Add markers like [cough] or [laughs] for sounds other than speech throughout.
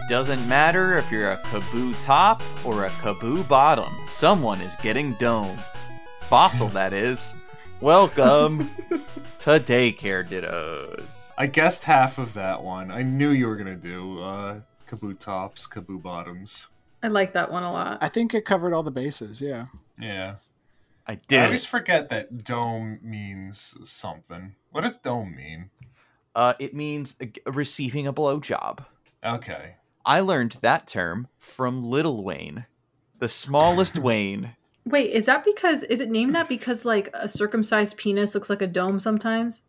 It doesn't matter if you're a Kaboo top or a Kaboo bottom, someone is getting dome. Fossil, that is. Welcome [laughs] to Daycare Dittos. I guessed half of that one. I knew you were gonna do uh, Kaboo tops, Kaboo bottoms. I like that one a lot. I think it covered all the bases. Yeah. Yeah. I did. I always forget that dome means something. What does dome mean? Uh, it means uh, receiving a blowjob. Okay. I learned that term from Little Wayne, the smallest [laughs] Wayne. Wait, is that because is it named that because like a circumcised penis looks like a dome sometimes?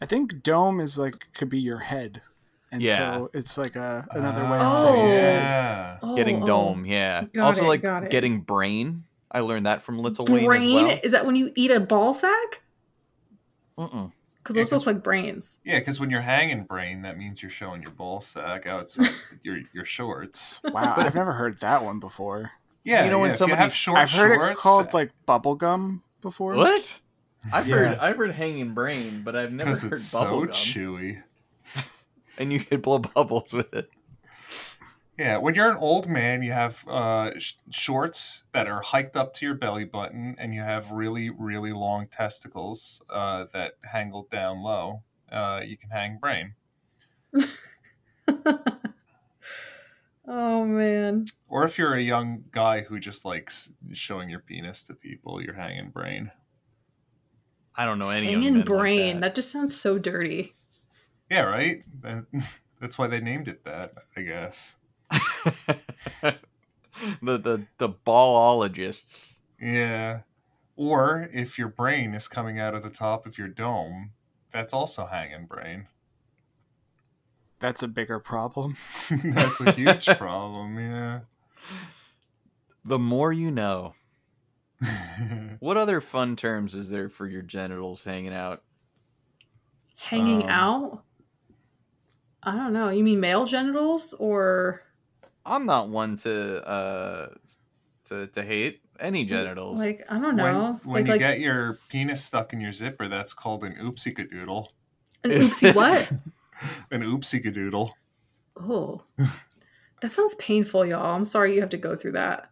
I think dome is like could be your head, and Yeah. so it's like a another way Oh. of saying head. yeah. Oh, getting oh. dome, yeah. Got also, it, like getting brain. I learned that from Little Wayne as Brain well. is that when you eat a ball sack? Mm-mm. Because Yeah, those 'cause- look like brains. Yeah, because when you're hanging brain, that means you're showing your ball sack outside [laughs] your your shorts. Wow, I've never heard that one before. Yeah, You know when yeah, if somebody- have short I've heard shorts, it called like bubblegum before. What? I've Yeah. heard I've heard hanging brain, but I've never because heard it's so bubblegum. chewy. [laughs] and you could blow bubbles with it. Yeah, when you're an old man, you have uh, sh- shorts that are hiked up to your belly button, and you have really, really long testicles uh, that hangle down low. Uh, you can hang brain, [laughs] Oh man. or if you're a young guy who just likes showing your penis to people, you're hanging brain. I don't know any Hanging men like brain. that. that. just sounds so dirty. Yeah, right. [laughs] That's why they named it that, I guess. [laughs] the the the ballologists. Yeah. Or if your brain is coming out of the top of your dome, that's also hanging brain. That's a bigger problem. [laughs] that's a huge [laughs] problem, yeah. The more you know. What other fun terms is there for your genitals hanging out? Hanging Um, out? I don't know. You mean male genitals or I'm not one to uh to to hate any genitals. like I don't know. When, when like you like get your penis stuck in your zipper, that's called an oopsie cadoodle. an oopsie what? [laughs] An oopsie cadoodle. Oh. That sounds painful, y'all. I'm sorry you have to go through that.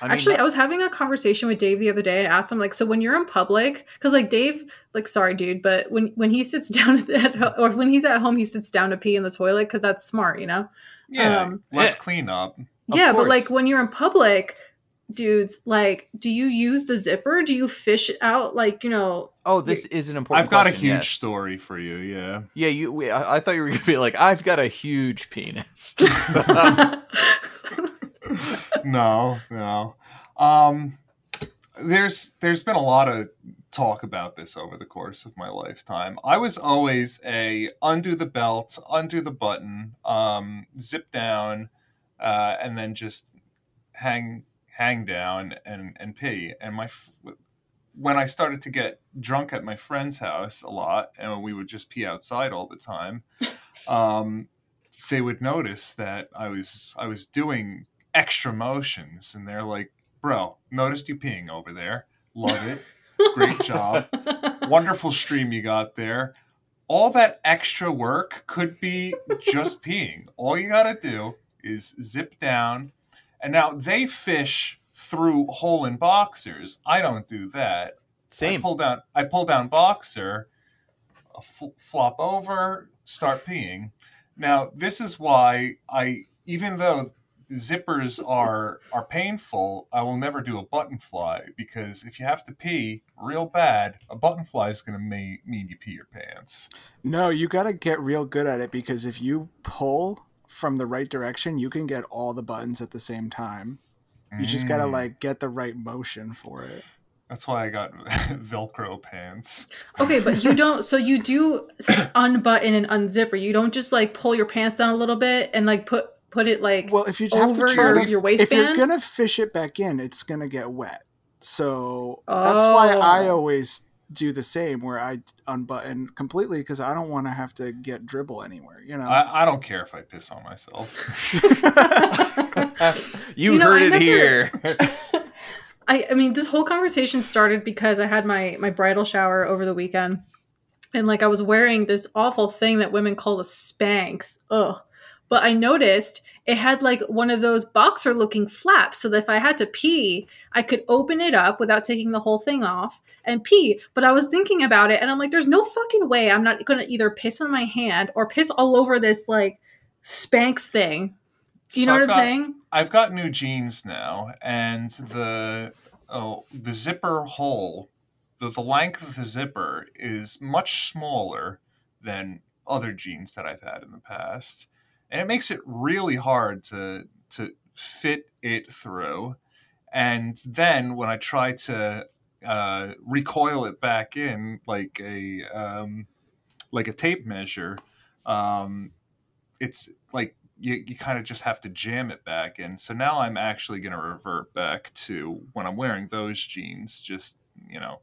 I mean, Actually, that- I was having a conversation with Dave the other day and asked him like, so when you're in public, because like Dave, like, sorry, dude, but when when he sits [laughs] down at ho- or when he's at home, he sits down to pee in the toilet because that's smart, you know. Yeah, Um, less Yeah. cleanup. Of yeah, but like when you're in public, dudes, like, do you use the zipper? Do you fish it out? Like, you know, oh, this is an important. I've got a huge yes. story for you, yeah. Yeah, you. We, I, I thought you were gonna be like, I've got a huge penis. [laughs] [laughs] No, no. Um, there's there's been a lot of talk about this over the course of my lifetime. I was always a undo the belt, undo the button, um, zip down, uh, and then just hang hang down and and pee. And my f- when I started to get drunk at my friend's house a lot, and we would just pee outside all the time. [laughs] Um, they would notice that I was I was doing extra motions, and they're like, "Bro, noticed you peeing over there. Love it. [laughs] Great [laughs] job. Wonderful stream you got there. All that extra work could be just [laughs] peeing. All you got to do is zip down. And now they fish through hole in boxers. I don't do that. I Same. pull down. I pull down boxer, fl- flop over, start peeing. Now this is why I, even though zippers are are painful, I will never do a button fly because if you have to pee real bad, a button fly is going to ma- mean you pee your pants. No, you got to get real good at it because if you pull from the right direction, you can get all the buttons at the same time. You just got to Mm. like get the right motion for it. That's why I got [laughs] Velcro pants. okay, but you don't. So you do unbutton and unzip, or you don't just like pull your pants down a little bit and like put put it like Well, if you have to over try your, to, your if you're gonna fish it back in, it's gonna get wet. So that's why I Oh. always do the same, where I unbutton completely because I don't want to have to get dribble anywhere. You know. I, I don't care if I piss on myself. [laughs] [laughs] you, You know, heard I it never- here. [laughs] I, I mean, this whole conversation started because I had my my bridal shower over the weekend, and like I was wearing this awful thing that women call a Spanx. Ugh. But I noticed it had like one of those boxer looking flaps so that if I had to pee, I could open it up without taking the whole thing off and pee. But I was thinking about it and I'm like, there's no fucking way I'm not gonna either piss on my hand or piss all over this like Spanx thing. You know So what I've I'm got- saying? I've got new jeans now, and the oh the zipper hole, the the length of the zipper is much smaller than other jeans that I've had in the past, and it makes it really hard to to fit it through. And then when I try to uh, recoil it back in like a um, like a tape measure, um, it's like you, you kind of just have to jam it back in. So now I'm actually going to revert back to when I'm wearing those jeans, just, you know,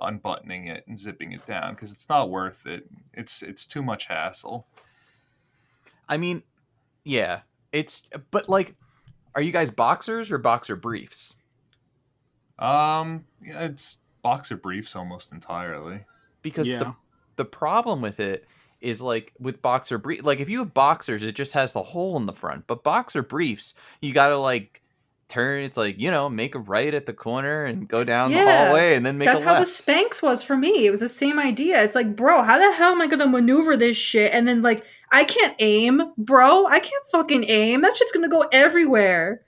unbuttoning it and zipping it down because it's not worth it. It's it's too much hassle. I mean, yeah, it's but like, are you guys boxers or boxer briefs? Um, yeah, it's boxer briefs almost entirely. Because Yeah. the the problem with it is like with boxer brief, like if you have boxers, it just has the hole in the front. But boxer briefs, you gotta like turn. It's like you know, make a right at the corner and go down the hallway, and then make a- That's a how the. Spanx was for me. It was the same idea. It's like, bro, how the hell am I gonna maneuver this shit? And then like, I can't aim, bro. I can't fucking aim. That shit's gonna go everywhere.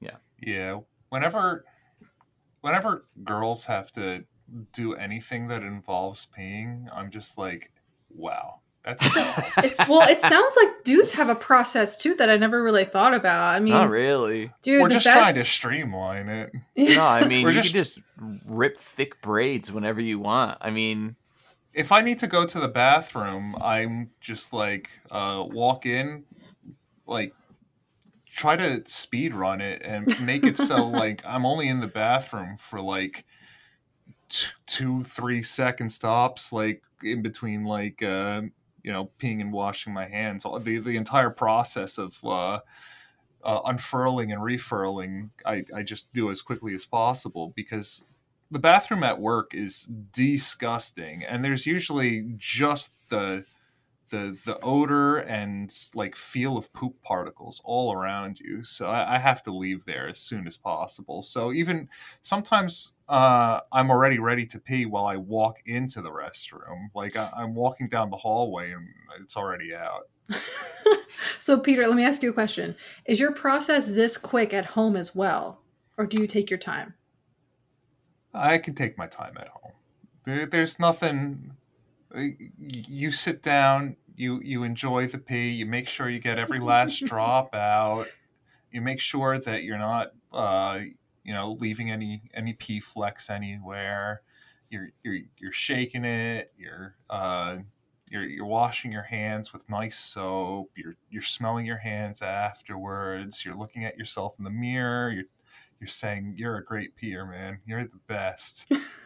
Yeah. Yeah, whenever whenever girls have to do anything that involves peeing, I'm just like, wow, that's. It's well, it sounds like dudes have a process too that I never really thought about. I mean, Not really. dude, We're just best. trying to streamline it. [laughs] No, I mean We're you just- can just rip thick braids whenever you want. I mean, if I need to go to the bathroom, I'm just like uh, walk in, like try to speed run it and make it so [laughs] like I'm only in the bathroom for like t- two, three second stops, like in between like uh, you know peeing and washing my hands. The the entire process of uh, uh, unfurling and refurling, I I just do as quickly as possible because the bathroom at work is disgusting and there's usually just the the the odor and like feel of poop particles all around you so i, I have to leave there as soon as possible so even sometimes uh, i'm already ready to pee while i walk into the restroom like I, i'm walking down the hallway and it's already out [laughs] so, Peter, let me ask you a question: Is your process this quick at home as well, or do you take your time? I can take my time at home. There, there's nothing. You sit down. You you enjoy the pee. You make sure you get every [laughs] last drop out. You make sure that you're not, uh, you know, leaving any any pee flecks anywhere. You're you're you're shaking it. You're uh, you're you're washing your hands with nice soap. You're you're smelling your hands afterwards. You're looking at yourself in the mirror. You're you're saying you're a great peer, man. You're the best. [laughs]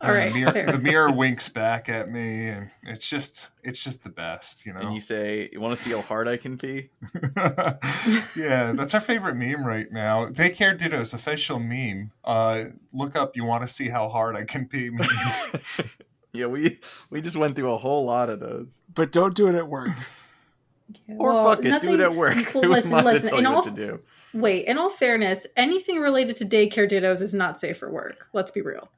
All And right, the mirror, the mirror winks back at me, and it's just it's just the best, you know. and you say, "You want to see how hard I can pee?" [laughs] yeah, that's our favorite meme right now. Daycare Ditto's official meme. Uh, look up. You want to see how hard I can pee memes. [laughs] yeah, we we just went through a whole lot of those. But don't do it at work. Or Well, fuck it, do it at work. [laughs] Well, Who listen, to listen. tell In you all, what to do? wait, in all fairness, anything related to daycare dittos is not safe for work. Let's be real.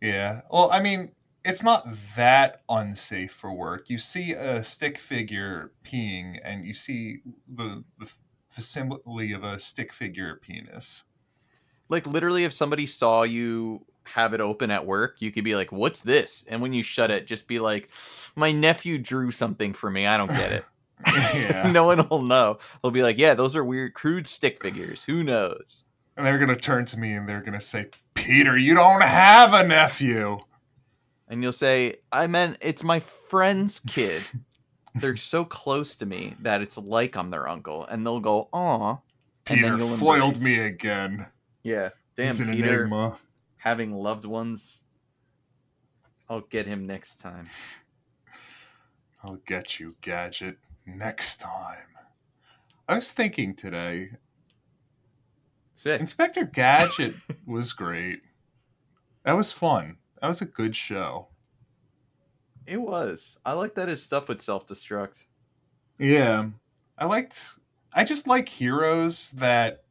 Yeah. Well, I mean, it's not that unsafe for work. You see a stick figure peeing, and you see the the facsimile of a stick figure penis. Like literally, if somebody saw you have it open at work, you could be like, "What's this?" And when you shut it, just be like, "My nephew drew something for me. I don't get it." [laughs] [laughs] no one will know. They'll be like, "Yeah, those are weird, crude stick figures. Who knows?" And they're gonna turn to me and they're gonna say, "Peter, you don't have a nephew." And you'll say, "I meant it's my friend's kid." [laughs] They're so close to me that it's like I'm their uncle, and they'll go, "Aw." And then Peter foiled embrace. me again. Yeah, damn, He's an Peter. enigma. having loved ones. I'll get him next time. I'll get you, Gadget, next time. I was thinking today, Sick. Inspector Gadget [laughs] was great. That was fun. That was a good show. It was. I like that his stuff would self destruct. Yeah. I liked I just like heroes that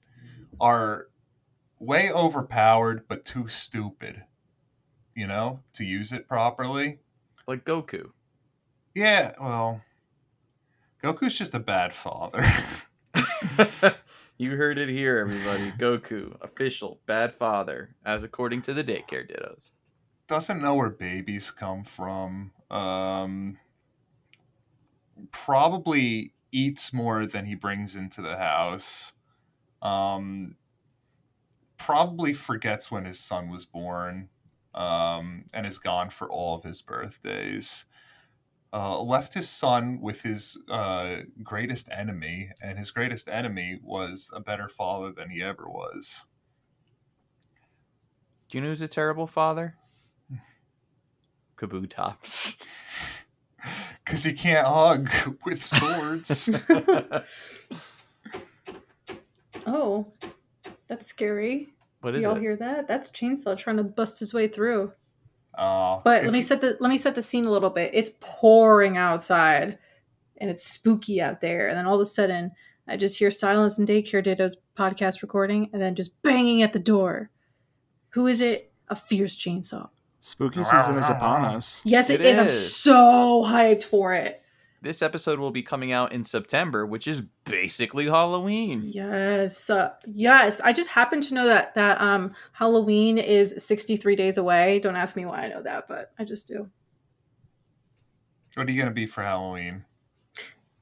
are way overpowered but too stupid, you know, to use it properly. Like Goku. Yeah, well, Goku's just a bad father. [laughs] [laughs] you heard it here, everybody. Goku, official bad father, as according to the daycare dittos. Doesn't know where babies come from. Um, probably eats more than he brings into the house. Um, probably forgets when his son was born. Um, and is gone for all of his birthdays uh, left his son with his uh, greatest enemy, and his greatest enemy was a better father than he ever was. Do you know who's a terrible father? [laughs] Kabutops. Because [laughs] he can't hug with swords. [laughs] oh, that's scary. What is Y'all it? hear that? That's Chainsaw trying to bust his way through. Uh, But let me set the let me set the scene a little bit. It's pouring outside, and it's spooky out there. And then all of a sudden, I just hear Silence and Daycare Ditto's podcast recording, and then just banging at the door. Who is it? A fierce chainsaw. Spooky season is upon us. Yes, It it is. I'm so hyped for it. This episode will be coming out in September, which is basically Halloween. Yes, uh, yes. I just happen to know that that um Halloween is 63 days away. Don't ask me why I know that, but I just do. what are you going to be for Halloween?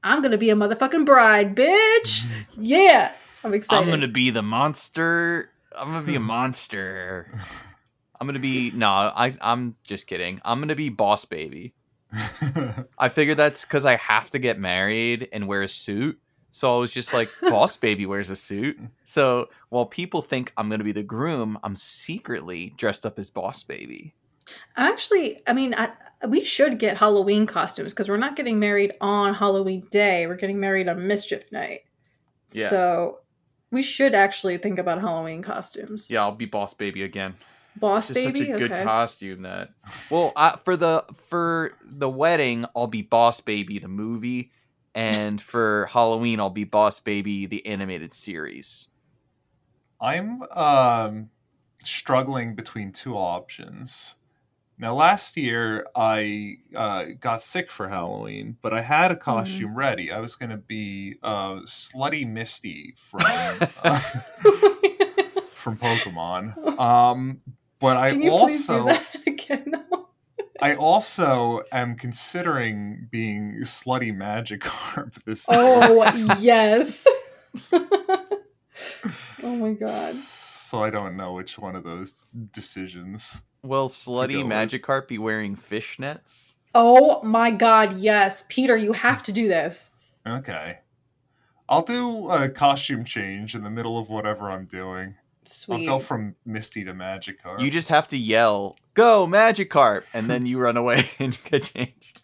I'm gonna be a motherfucking bride, bitch. [laughs] yeah, I'm excited. I'm gonna be the monster. I'm gonna be a [laughs] monster. [laughs] I'm gonna be no. I I'm just kidding. I'm gonna be boss baby. [laughs] I figured that's because I have to get married and wear a suit. So I was just like, [laughs] boss baby wears a suit. So while people think I'm gonna be the groom, I'm secretly dressed up as boss baby. I'm actually, I mean, I, we should get Halloween costumes because we're not getting married on Halloween day. We're getting married on Mischief Night. Yeah. So we should actually think about Halloween costumes. Yeah, I'll be boss baby again. Boss It's just baby. such a good okay. costume that. [laughs] Well, I, for the for the wedding, I'll be Boss Baby the movie, and for Halloween, I'll be Boss Baby the animated series. I'm um, struggling between two options. Now, last year I uh, got sick for Halloween, but I had a costume ready. I was going to be uh, Slutty Misty from [laughs] uh, [laughs] from Pokemon. Um, but I Can you please do also that [laughs] again? [laughs] I also am considering being Slutty Magikarp [laughs] this Oh yes. oh my god. So I don't know which one of those decisions. Will go slutty with. Magikarp be wearing fishnets? Oh my god, yes. Peter, you have to do this. Okay. I'll do a costume change in the middle of whatever I'm doing. Sweet. I'll go from Misty to Magikarp. You just have to yell, "Go Magikarp!" and then you [laughs] run away [laughs] and get changed.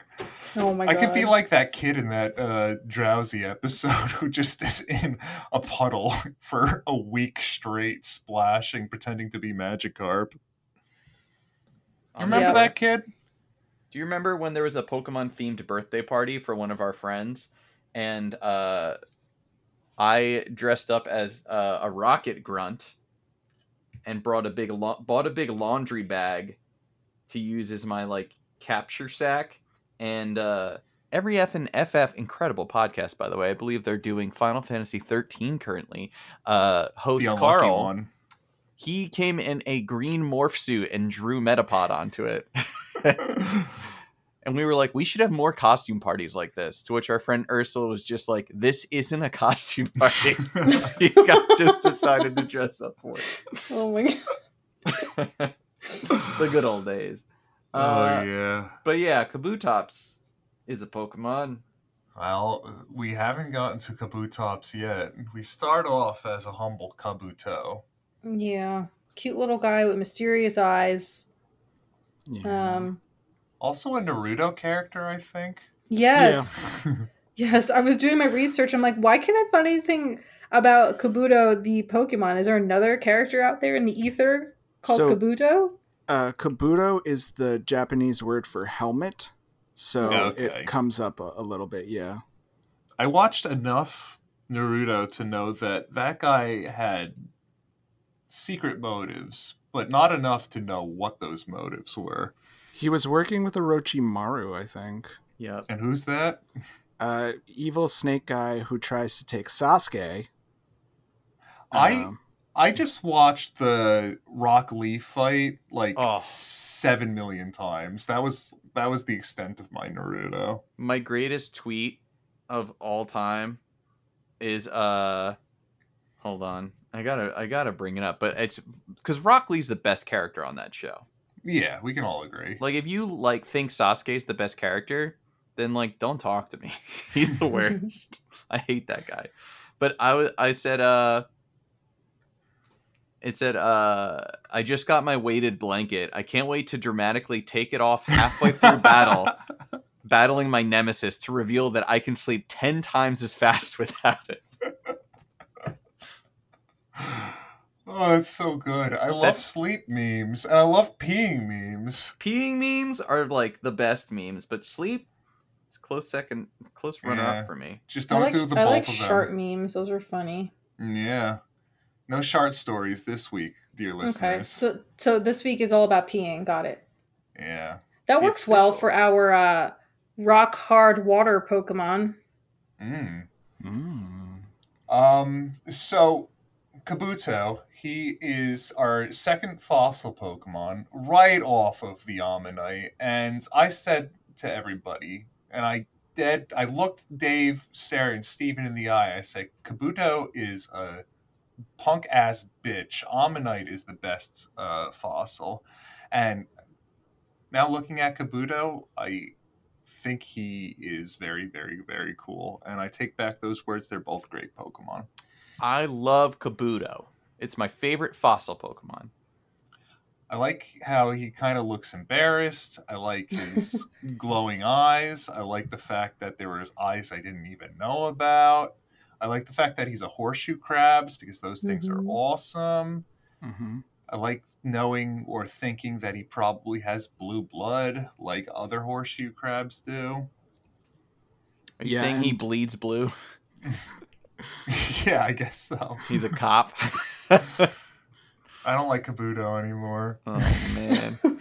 oh my God. I could be like that kid in that uh, Drowzee episode [laughs] who just is in a puddle for a week straight, splashing, pretending to be Magikarp. You remember Yeah. that kid? Do you remember when there was a Pokemon themed birthday party for one of our friends, and uh, I dressed up as uh, a rocket grunt and brought a big la- bought a big laundry bag to use as my like capture sack, and uh, every F and FF incredible podcast by the way. I believe they're doing Final Fantasy 13 currently. Uh, host Carl one. he came in a green morph suit and drew Metapod onto it. [laughs] [laughs] and we were like, we should have more costume parties like this. To which our friend Ursula was just like, this isn't a costume [laughs] party. [laughs] you guys just decided to dress up for it. Oh my god. [laughs] the good old days. oh Uh, yeah. But yeah, Kabutops is a Pokemon. Well, we haven't gotten to Kabutops yet. We start off as a humble Kabuto. Yeah. Cute little guy with mysterious eyes. Yeah. Um Also a Naruto character, I think. yes. [laughs] Yes, I was doing my research. I'm like, why can't I find anything about Kabuto the Pokemon? Is there another character out there in the ether called So- Kabuto? uh, Kabuto is the Japanese word for helmet, so Okay. it comes up a, a little bit. Yeah. I watched enough Naruto to know that that guy had secret motives, but not enough to know what those motives were. He was working with Orochimaru, I think. Yep. And who's that? Uh, evil snake guy who tries to take Sasuke. I Um, I just watched the Rock Lee fight like Oh. seven million times. That was that was the extent of my Naruto. My greatest tweet of all time is uh hold on. I gotta I gotta bring it up. But it's because Rock Lee's the best character on that show. Yeah, we can all agree. Like if you like think Sasuke's the best character, then like don't talk to me. [laughs] He's the worst. [laughs] I hate that guy. But I wa- I said uh it said uh I just got my weighted blanket. I can't wait to dramatically take it off halfway through [laughs] battle, battling my nemesis to reveal that I can sleep 10 times as fast without it. Oh, it's so good. I love That's- sleep memes and I love peeing memes. Peeing memes are like the best memes, but sleep it's close second close runner Yeah. up for me. Just don't like, do the I both like of them. shark memes. Those are funny. Yeah. No short stories this week, dear listeners. Okay, so so this week is all about peeing. Got it. yeah. That The works well for our uh, rock hard water Pokemon. Mm. mm. Um, so Kabuto, he is our second fossil Pokemon right off of the Omanyte. And I said to everybody, and I dead I looked Dave, Sarah, and Steven in the eye. I said, Kabuto is a punk ass bitch. Omanyte is the best uh, fossil. And now looking at Kabuto, I think he is very, very, very cool. And I take back those words. They're both great Pokemon. I love Kabuto. It's my favorite fossil Pokemon. I like how he kind of looks embarrassed. I like his [laughs] glowing eyes. I like the fact that there were eyes I didn't even know about. I like the fact that he's a horseshoe crabs because those things Mhm. are awesome. hmm I like knowing or thinking that he probably has blue blood like other horseshoe crabs do. Are you Yeah, saying he bleeds blue? [laughs] yeah, I guess so. He's a cop. [laughs] I don't like Kabuto anymore. oh man. [laughs]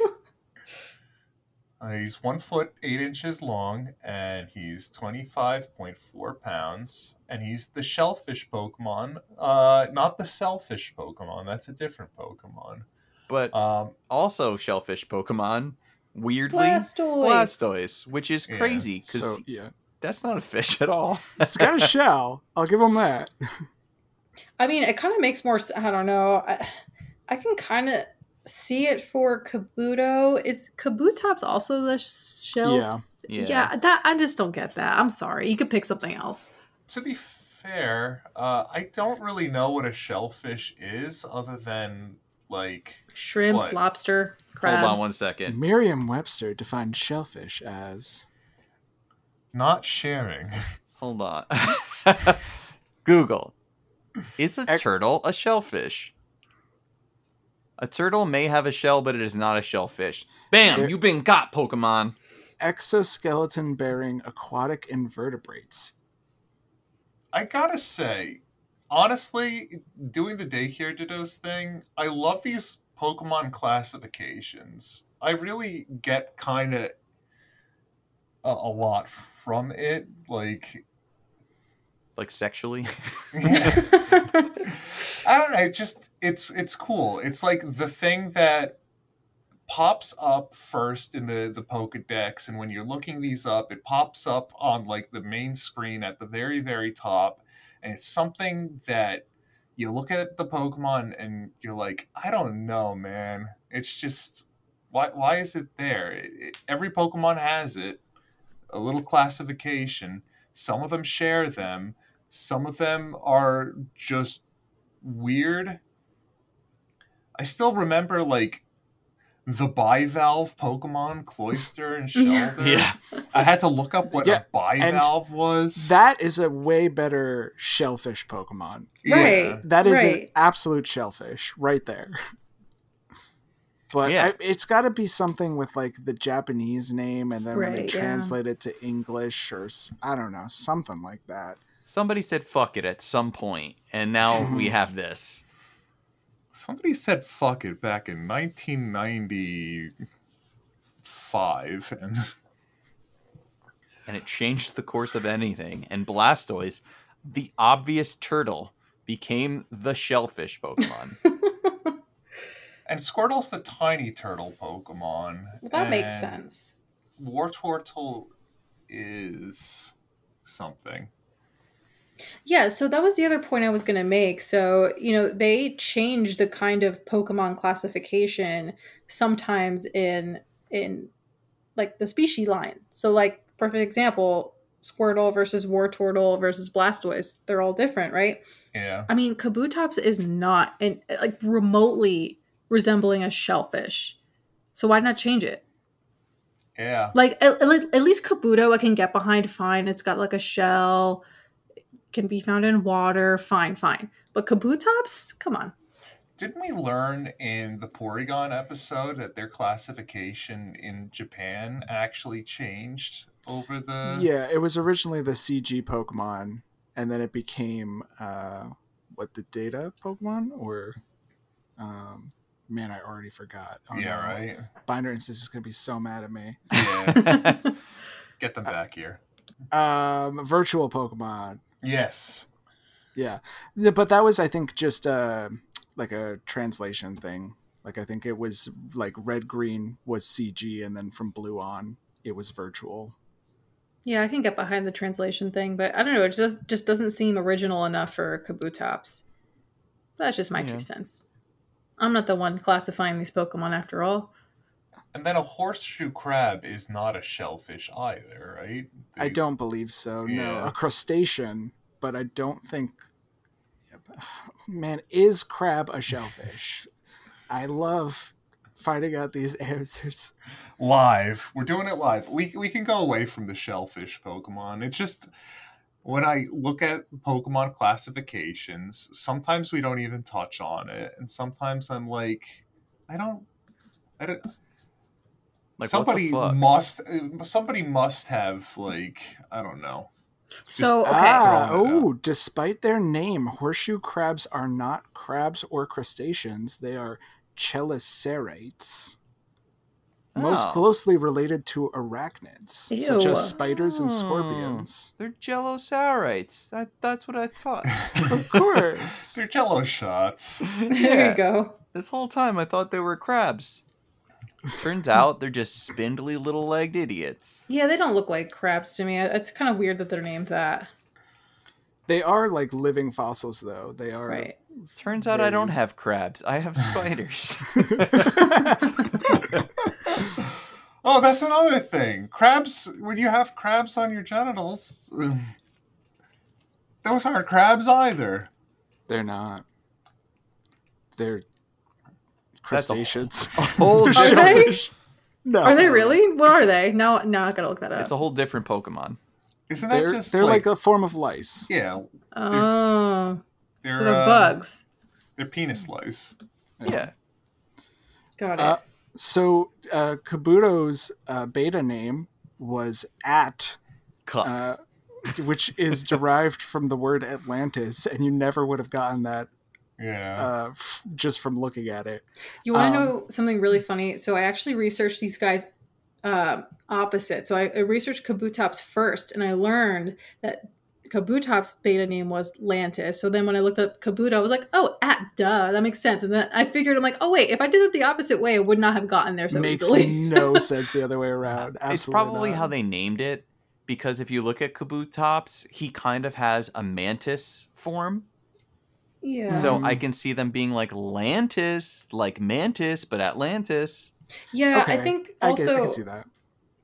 Uh, he's one foot eight inches long, and he's twenty five point four pounds. And he's the shellfish Pokemon, uh, not the selfish Pokemon. That's a different Pokemon. But Um, also shellfish Pokemon, weirdly Blastoise. Blastoise, which is crazy because So yeah, that's not a fish at all. it's got a shell. I'll give him that. [laughs] I mean, it kind of makes more. I don't know. I, I can kind of see it for Kabuto. Is Kabutops also the shell? Yeah, yeah. Yeah, that I just don't get that. I'm sorry. You could pick something else. to be fair, uh, I don't really know what a shellfish is, other than like Shrimp, What? lobster, crabs. Hold on one second. Merriam-Webster defines shellfish as not sharing. [laughs] Hold on. [laughs] Google. Is a turtle a shellfish? A turtle may have a shell, but it is not a shellfish. Bam! There- You've been got, Pokemon. exoskeleton-bearing aquatic invertebrates. I gotta say, honestly, doing the daycare dittos thing, I love these Pokemon classifications. I really get kind of a, a lot from it. Like, Like sexually. [laughs] I don't know. It just it's it's cool. It's like the thing that pops up first in the the Pokedex, and when you're looking these up, it pops up on like the main screen at the very very top, and it's something that you look at the Pokemon and you're like, I don't know, man. It's just why why is it there? It, every Pokemon has it. A little classification. Some of them share them. Some of them are just weird. I still remember like the bivalve Pokemon, Cloyster and Yeah. Shellder. yeah. I had to look up what Yeah, a bivalve was. That is a way better shellfish Pokemon. Yeah. Right. That is an absolute shellfish right there. [laughs] But Yeah. I, it's got to be something with like the Japanese name, and then when they Right, yeah. translate it to English, or I don't know, something like that. Somebody said fuck it at some point, and now we [laughs] have this. Somebody said fuck it back in 1995. And [laughs] and it changed the course of anything. And Blastoise, the obvious turtle, became the shellfish Pokemon. [laughs] and Squirtle's the tiny turtle Pokemon. Well, that makes and sense. Wartortle is something. Yeah, so that was the other point I was going to make. So, you know, they change the kind of Pokemon classification sometimes in in like the species line. So like perfect example, Squirtle versus Wartortle versus Blastoise, they're all different, right? Yeah. I mean, Kabutops is not in, like remotely resembling a shellfish. So why not change it? Yeah. Like at, at at least Kabuto I can get behind fine. It's got like a shell, can be found in water, fine, fine. But Kabutops, come on. Didn't we learn in the Porygon episode that their classification in Japan actually changed over the. yeah, it was originally the CG Pokemon, and then it became uh, what the data Pokemon or um, man, I already forgot. Oh, Yeah, no. right? Binder Institute is gonna be so mad at me. Yeah. [laughs] Get them back here. Um, virtual Pokemon. Yes. Yeah, Yeah, but that was I think just uh, like a translation thing. Like I think it was like red green was CG, and then from blue on it was virtual. Yeah, I can get behind the translation thing, but I don't know. It just just doesn't seem original enough for Kabutops. That's just my Yeah. two cents. I'm not the one classifying these Pokemon after all. And then a horseshoe crab is not a shellfish either, right? I don't believe so. No, a crustacean, but I don't think. [sighs] Man, is crab a shellfish? [laughs] I love finding out these answers. live. We're doing it live. We we can go away from the shellfish Pokemon. It's just when I look at Pokemon classifications, sometimes we don't even touch on it, and sometimes I'm like, I don't, I don't. Like, somebody must, somebody must have like, I don't know. So okay, Ah, throwing it oh, despite their name, horseshoe crabs are not crabs or crustaceans. They are chelicerates. Most Oh. closely related to arachnids, such as spiders and Oh. scorpions. They're Jellosaurites. That, that's what I thought. Of [laughs] course. They're Jello shots. [laughs] there Yeah. you go. This whole time I thought they were crabs. Turns out they're just spindly little legged idiots. Yeah, they don't look like crabs to me. It's kind of weird that they're named that. they are like living fossils, though. They are. Right. Turns out I don't have crabs. I have spiders. [laughs] [laughs] Oh, that's another thing. Crabs. When you have crabs on your genitals, those aren't crabs either. They're not. They're That's a- crustaceans. whole [laughs] Are they? Shellfish. No. Are they really? What are they? Now, now I gotta look that up. it's a whole different Pokemon. Isn't that They're, just they're like, like, a form of lice. yeah? oh, They're, so they're uh, bugs. They're penis lice. Yeah. Got it. Uh, So uh, Kabuto's uh, beta name was At, uh, which is derived from the word Atlantis, and you never would have gotten that Yeah. uh, f- just from looking at it. You want to Um, know something really funny? So I actually researched these guys uh, opposite. So I, I researched Kabutops first, and I learned that Kabutops' beta name was Lantis. So then when I looked up Kabuto, I was like, oh, at duh, that makes sense. And then I figured, I'm like, oh wait, if I did it the opposite way, I would not have gotten there so it Makes easily. no [laughs] sense the other way around. Absolutely it's probably not. how they named it because if you look at Kabutops, he kind of has a mantis form. Yeah. So I can see them being like Lantis, like Mantis, but Atlantis. yeah, I Okay, think I can, also I can see that.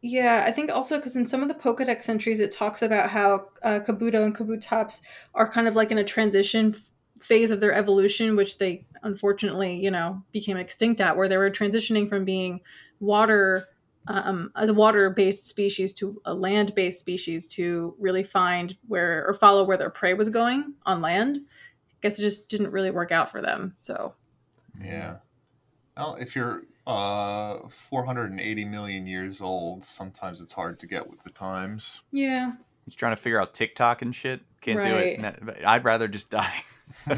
Yeah, I think also because in some of the Pokedex entries, it talks about how uh, Kabuto and Kabutops are kind of like in a transition phase of their evolution, which they unfortunately, you know, became extinct at, where they were transitioning from being water um, as a water-based species to a land-based species to really find where or follow where their prey was going on land. I guess it just didn't really work out for them. So Yeah. Well, if you're uh 480 million years old. Sometimes it's hard to get with the times. Yeah. He's trying to figure out TikTok and shit. Can't do it. I'd rather just die. [laughs]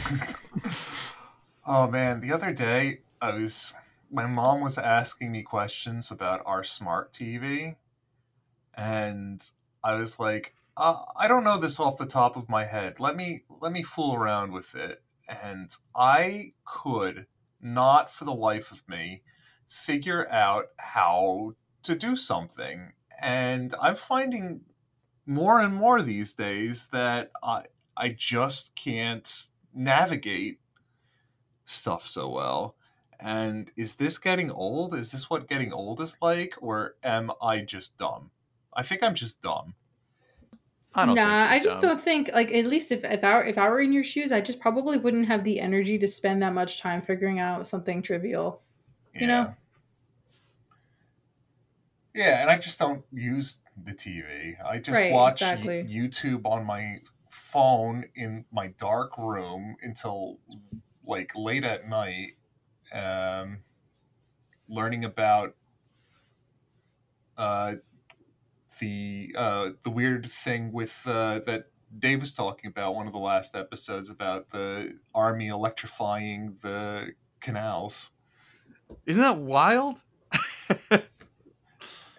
oh man, the other day I was my mom was asking me questions about our smart TV and I was like, uh, I don't know this off the top of my head. Let me let me fool around with it. And I could not for the life of me figure out how to do something. And I'm finding more and more these days that I I just can't navigate stuff so well. And is this getting old? Is this what getting old is like? Or am I just dumb? I think I'm just dumb. I don't. nah, I just dumb. don't think like at least if if I were, if I were in your shoes, I just probably wouldn't have the energy to spend that much time figuring out something trivial. You know? Yeah, and I just don't use the TV. I just Right, watch exactly. YouTube on my phone in my dark room until like late at night, um, learning about uh, the uh, the weird thing with uh, that Dave was talking about one of the last episodes about the army electrifying the canals. Isn't that wild? [laughs]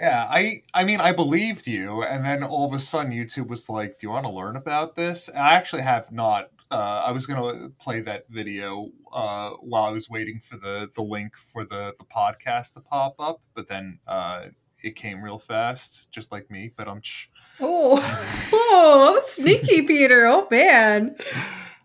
Yeah, I I mean I believed you, and then all of a sudden YouTube was like, "Do you want to learn about this?" And I actually have not. Uh, I was gonna play that video uh, while I was waiting for the the link for the the podcast to pop up, but then uh, it came real fast, just like me. But I'm, Oh, [laughs] oh, that was sneaky, Peter. Oh man.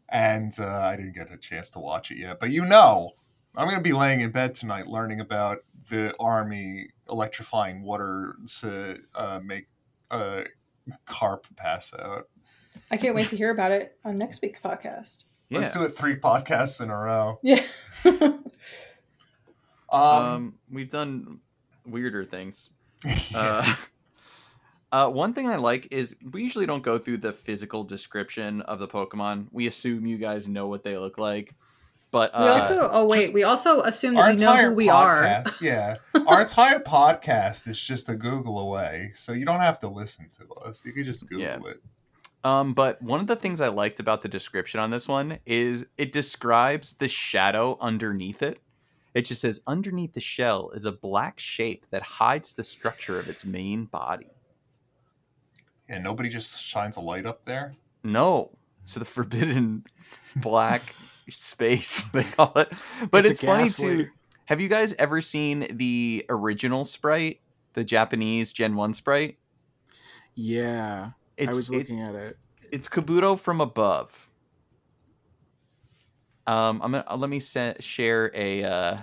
and uh, I didn't get a chance to watch it yet. But you know, I'm gonna be laying in bed tonight learning about the army electrifying water to uh, make a carp pass out. I can't wait to hear about it on next week's podcast. Yeah. Let's do it three podcasts in a row. Yeah. [laughs] Um, um, we've done weirder things. [laughs] Uh, [laughs] uh, one thing I like is we usually don't go through the physical description of the Pokemon. We assume you guys know what they look like, but uh, we also oh wait, we also assume our that we know who we are. [laughs] yeah, our entire podcast is just a Google away, so you don't have to listen to us. You can just Google Yeah. it. Um, but one of the things I liked about the description on this one is it describes the shadow underneath it. It just says underneath the shell is a black shape that hides the structure of its main body. And nobody just shines a light up there. No, so the [laughs] forbidden [laughs] black space [laughs] they call it. But It's it's, funny gas too. Have you guys ever seen the original sprite, the Japanese Gen One sprite? Yeah, It's, I was looking at it. it's Kabuto from above. Um, I'm gonna let me share a. Uh,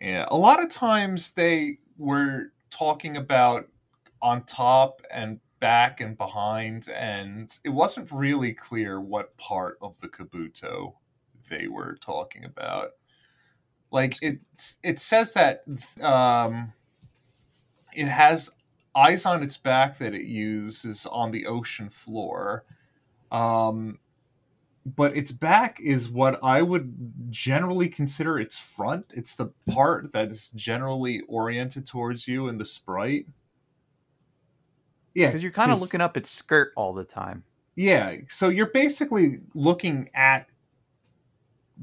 Yeah, a lot of times they were talking about on top and back and behind, and it wasn't really clear what part of the Kabuto they were talking about. Like it, it says that um, it has eyes on its back that it uses on the ocean floor. Um, but its back is what I would generally consider its front. It's the part that is generally oriented towards you in the sprite. Yeah, because you're kind of looking up its skirt all the time. Yeah, so you're basically looking at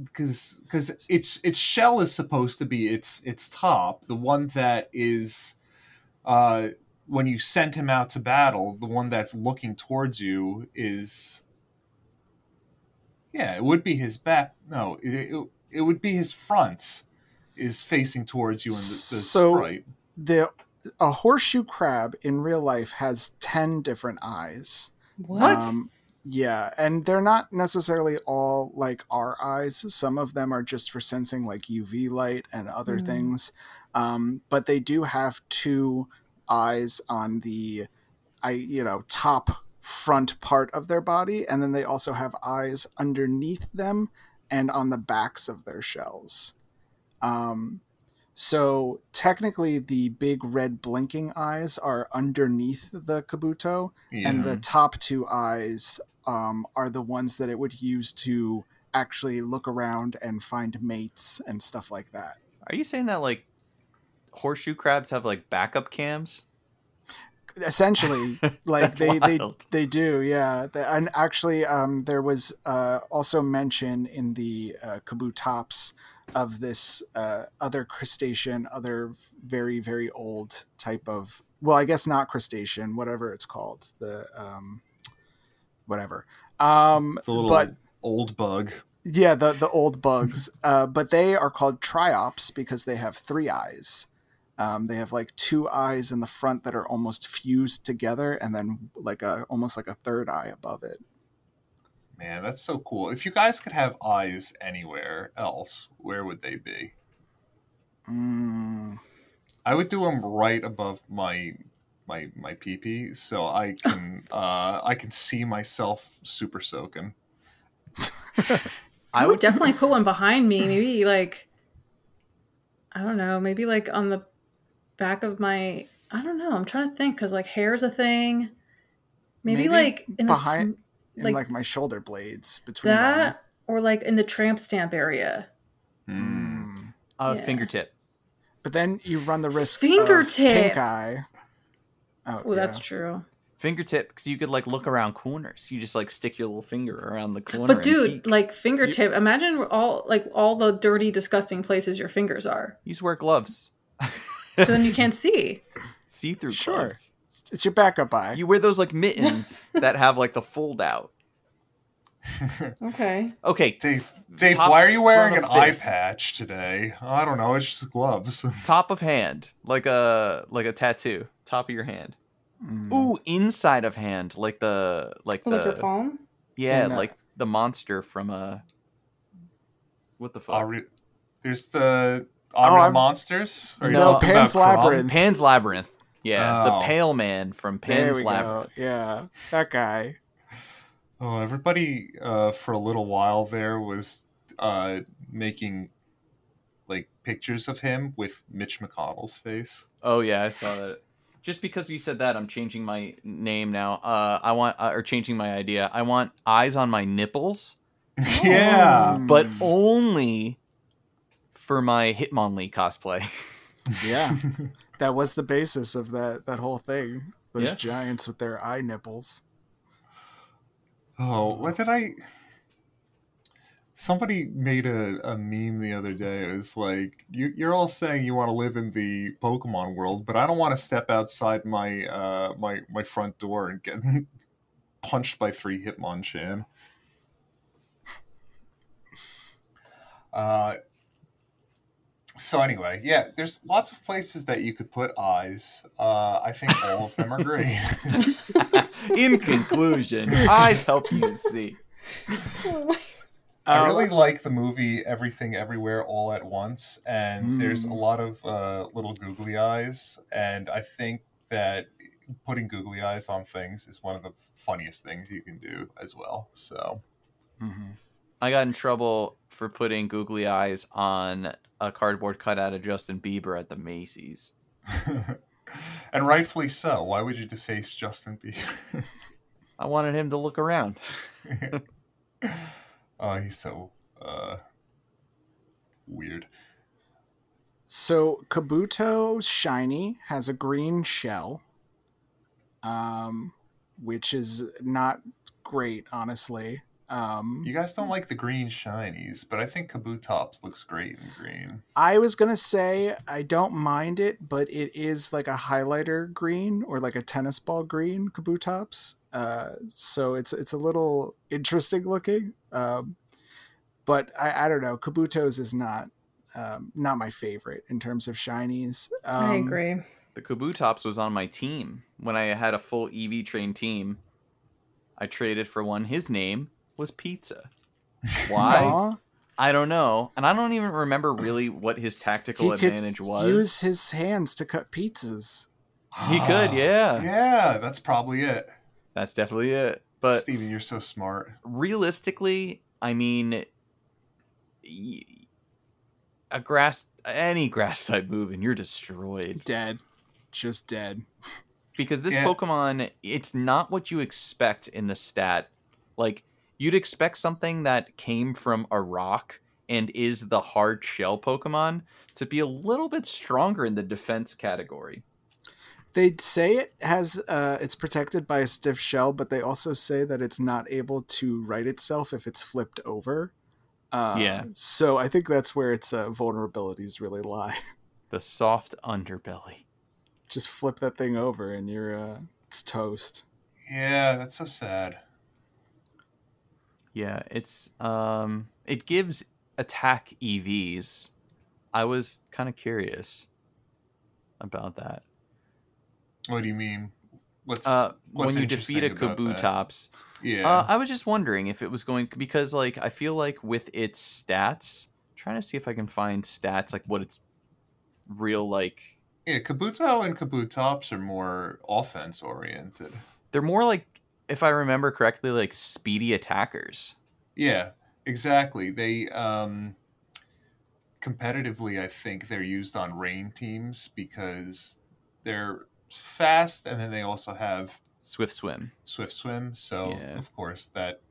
because because its its shell is supposed to be its its top, the one that is uh when you send him out to battle, the one that's looking towards you is yeah, it would be his back. No, it, it, it would be his front is facing towards you in the, the So- sprite. The a horseshoe crab in real life has ten different eyes. What? Um, yeah, and they're not necessarily all like our eyes. Some of them are just for sensing like UV light and other Mm. things. Um, but they do have two eyes on the, I you know, top front part of their body, and then they also have eyes underneath them and on the backs of their shells. Um, so technically, the big red blinking eyes are underneath the kabuto, Yeah. and the top two eyes um, are the ones that it would use to actually look around and find mates and stuff like that. Are you saying that like horseshoe crabs have like backup cams? Essentially [laughs] like they, they wild. they do yeah and actually um there was uh also mention in the uh kabutops of this uh other crustacean other very very old type of well i guess not crustacean whatever it's called the um whatever um The little but old bug. yeah the the old bugs uh but they are called triops because they have three eyes um, they have like two eyes in the front that are almost fused together, and then like a almost like a third eye above it. Man, that's so cool. If you guys could have eyes anywhere else, where would they be? Mm, I would do them right above my my my pee pee, so I can [laughs] uh I can see myself super soaking. I would definitely put one behind me. Maybe like I don't know, maybe like on the back of my I don't know. I'm trying to think because like hair is a thing. Maybe, Maybe like in the behind- sm- in Like- like, my shoulder blades between them. that or like in the tramp stamp area. Mm. Uh, Yeah. fingertip. But then you run the risk of Fingertip! pink eye. Oh, Well, that's true. Fingertip, because you could like look around corners. You just like stick your little finger around the corner. But dude, peek. like fingertip. Imagine all like all the dirty, disgusting places your fingers are. you just wear gloves, [laughs] So then you can't see. [laughs] see-through Sure. gloves. it's your backup eye. You wear those like mittens [laughs] that have like the fold out. [laughs] Okay. Okay, Dave, Dave, why are you wearing an front of eye patch today? I don't know. It's just gloves. top of hand, like a like a tattoo, top of your hand. Mm. Ooh, inside of hand, like the like the. Like your the palm. yeah, And, uh, like the monster from uh what the fuck? Ari- there's the Oh, Ariel monsters. Are you No, Pan's about Crumb? Labyrinth. Pan's Labyrinth. Yeah, Oh. the Pale Man from there Pan's we Labyrinth. go. Yeah, that guy. Oh, everybody uh, for a little while there was uh, making like pictures of him with Mitch McConnell's face. Oh yeah, I saw that. Just because you said that, I'm changing my name now. Uh, I want uh, or changing my idea. I want eyes on my nipples, [laughs] yeah. but Mm. only for my Hitmonlee cosplay. [laughs] Yeah, that was the basis of that that whole thing. Those Yeah. giants with their eye nipples. Oh, what did I? Somebody made a, a meme the other day. It was like, you, you're all saying you want to live in the Pokemon world, but I don't want to step outside my uh, my my front door and get [laughs] punched by three Hitmonchan. Uh, so anyway, yeah, there's lots of places that you could put eyes. Uh, I think all of them are great. [laughs] In conclusion, eyes help you see. I Uh, really like the movie Everything Everywhere All at Once, and there's a Mm. lot of uh, little googly eyes, and I think that putting googly eyes on things is one of the funniest things you can do as well. So, mhm. I got in trouble for putting googly eyes on a cardboard cutout of Justin Bieber at the Macy's. [laughs] and rightfully so. Why would you deface Justin Bieber? [laughs] I wanted him to look around. [laughs] oh, he's so uh, weird. So Kabuto Shiny has a green shell, um, which is not great, honestly. Um, You guys don't like the green shinies, but I think Kabutops looks great in green. I was gonna say I don't mind it, but it is like a highlighter green or like a tennis ball green Kabutops. Uh, so it's it's a little interesting looking. Um, but I, I don't know. Kabuto's is not um, not my favorite in terms of shinies. Um, I agree. The Kabutops was on my team when I had a full EV train team. I traded for one. His name was Pizza. [laughs] Why? aw, I don't know, and I don't even remember really what his tactical he could advantage was. use his hands to cut pizzas. He could, [gasps] yeah. Yeah, that's probably it. That's definitely it. But Steven, you're so smart. realistically, I mean, a grass, any grass type move, and you're destroyed. Dead, just dead. Because this Yeah. Pokemon, it's not what you expect in the stat. Like, you'd expect something that came from a rock and is the hard shell Pokemon to be a little bit stronger in the defense category. They say it has uh, it's protected by a stiff shell, but they also say that it's not able to right itself if it's flipped over. Uh, Yeah. So I think that's where its uh, vulnerabilities really lie. [laughs] The soft underbelly. Just flip that thing over and you're uh, it's toast. Yeah, that's so sad. Yeah, it's um it gives attack EVs. I was kind of curious about that. What do you mean? What's Uh what's when you defeat a? Kabutops, Yeah. uh, I was just wondering if it was going because like I feel like with its stats, trying to see if I can find stats like what its real like yeah, Kabuto and Kabutops are more offense oriented. they're more like if I remember correctly like speedy attackers. Yeah, exactly. They um competitively I think they're used on rain teams because they're fast and then they also have Swift swim. swift swim, so Yeah. of course that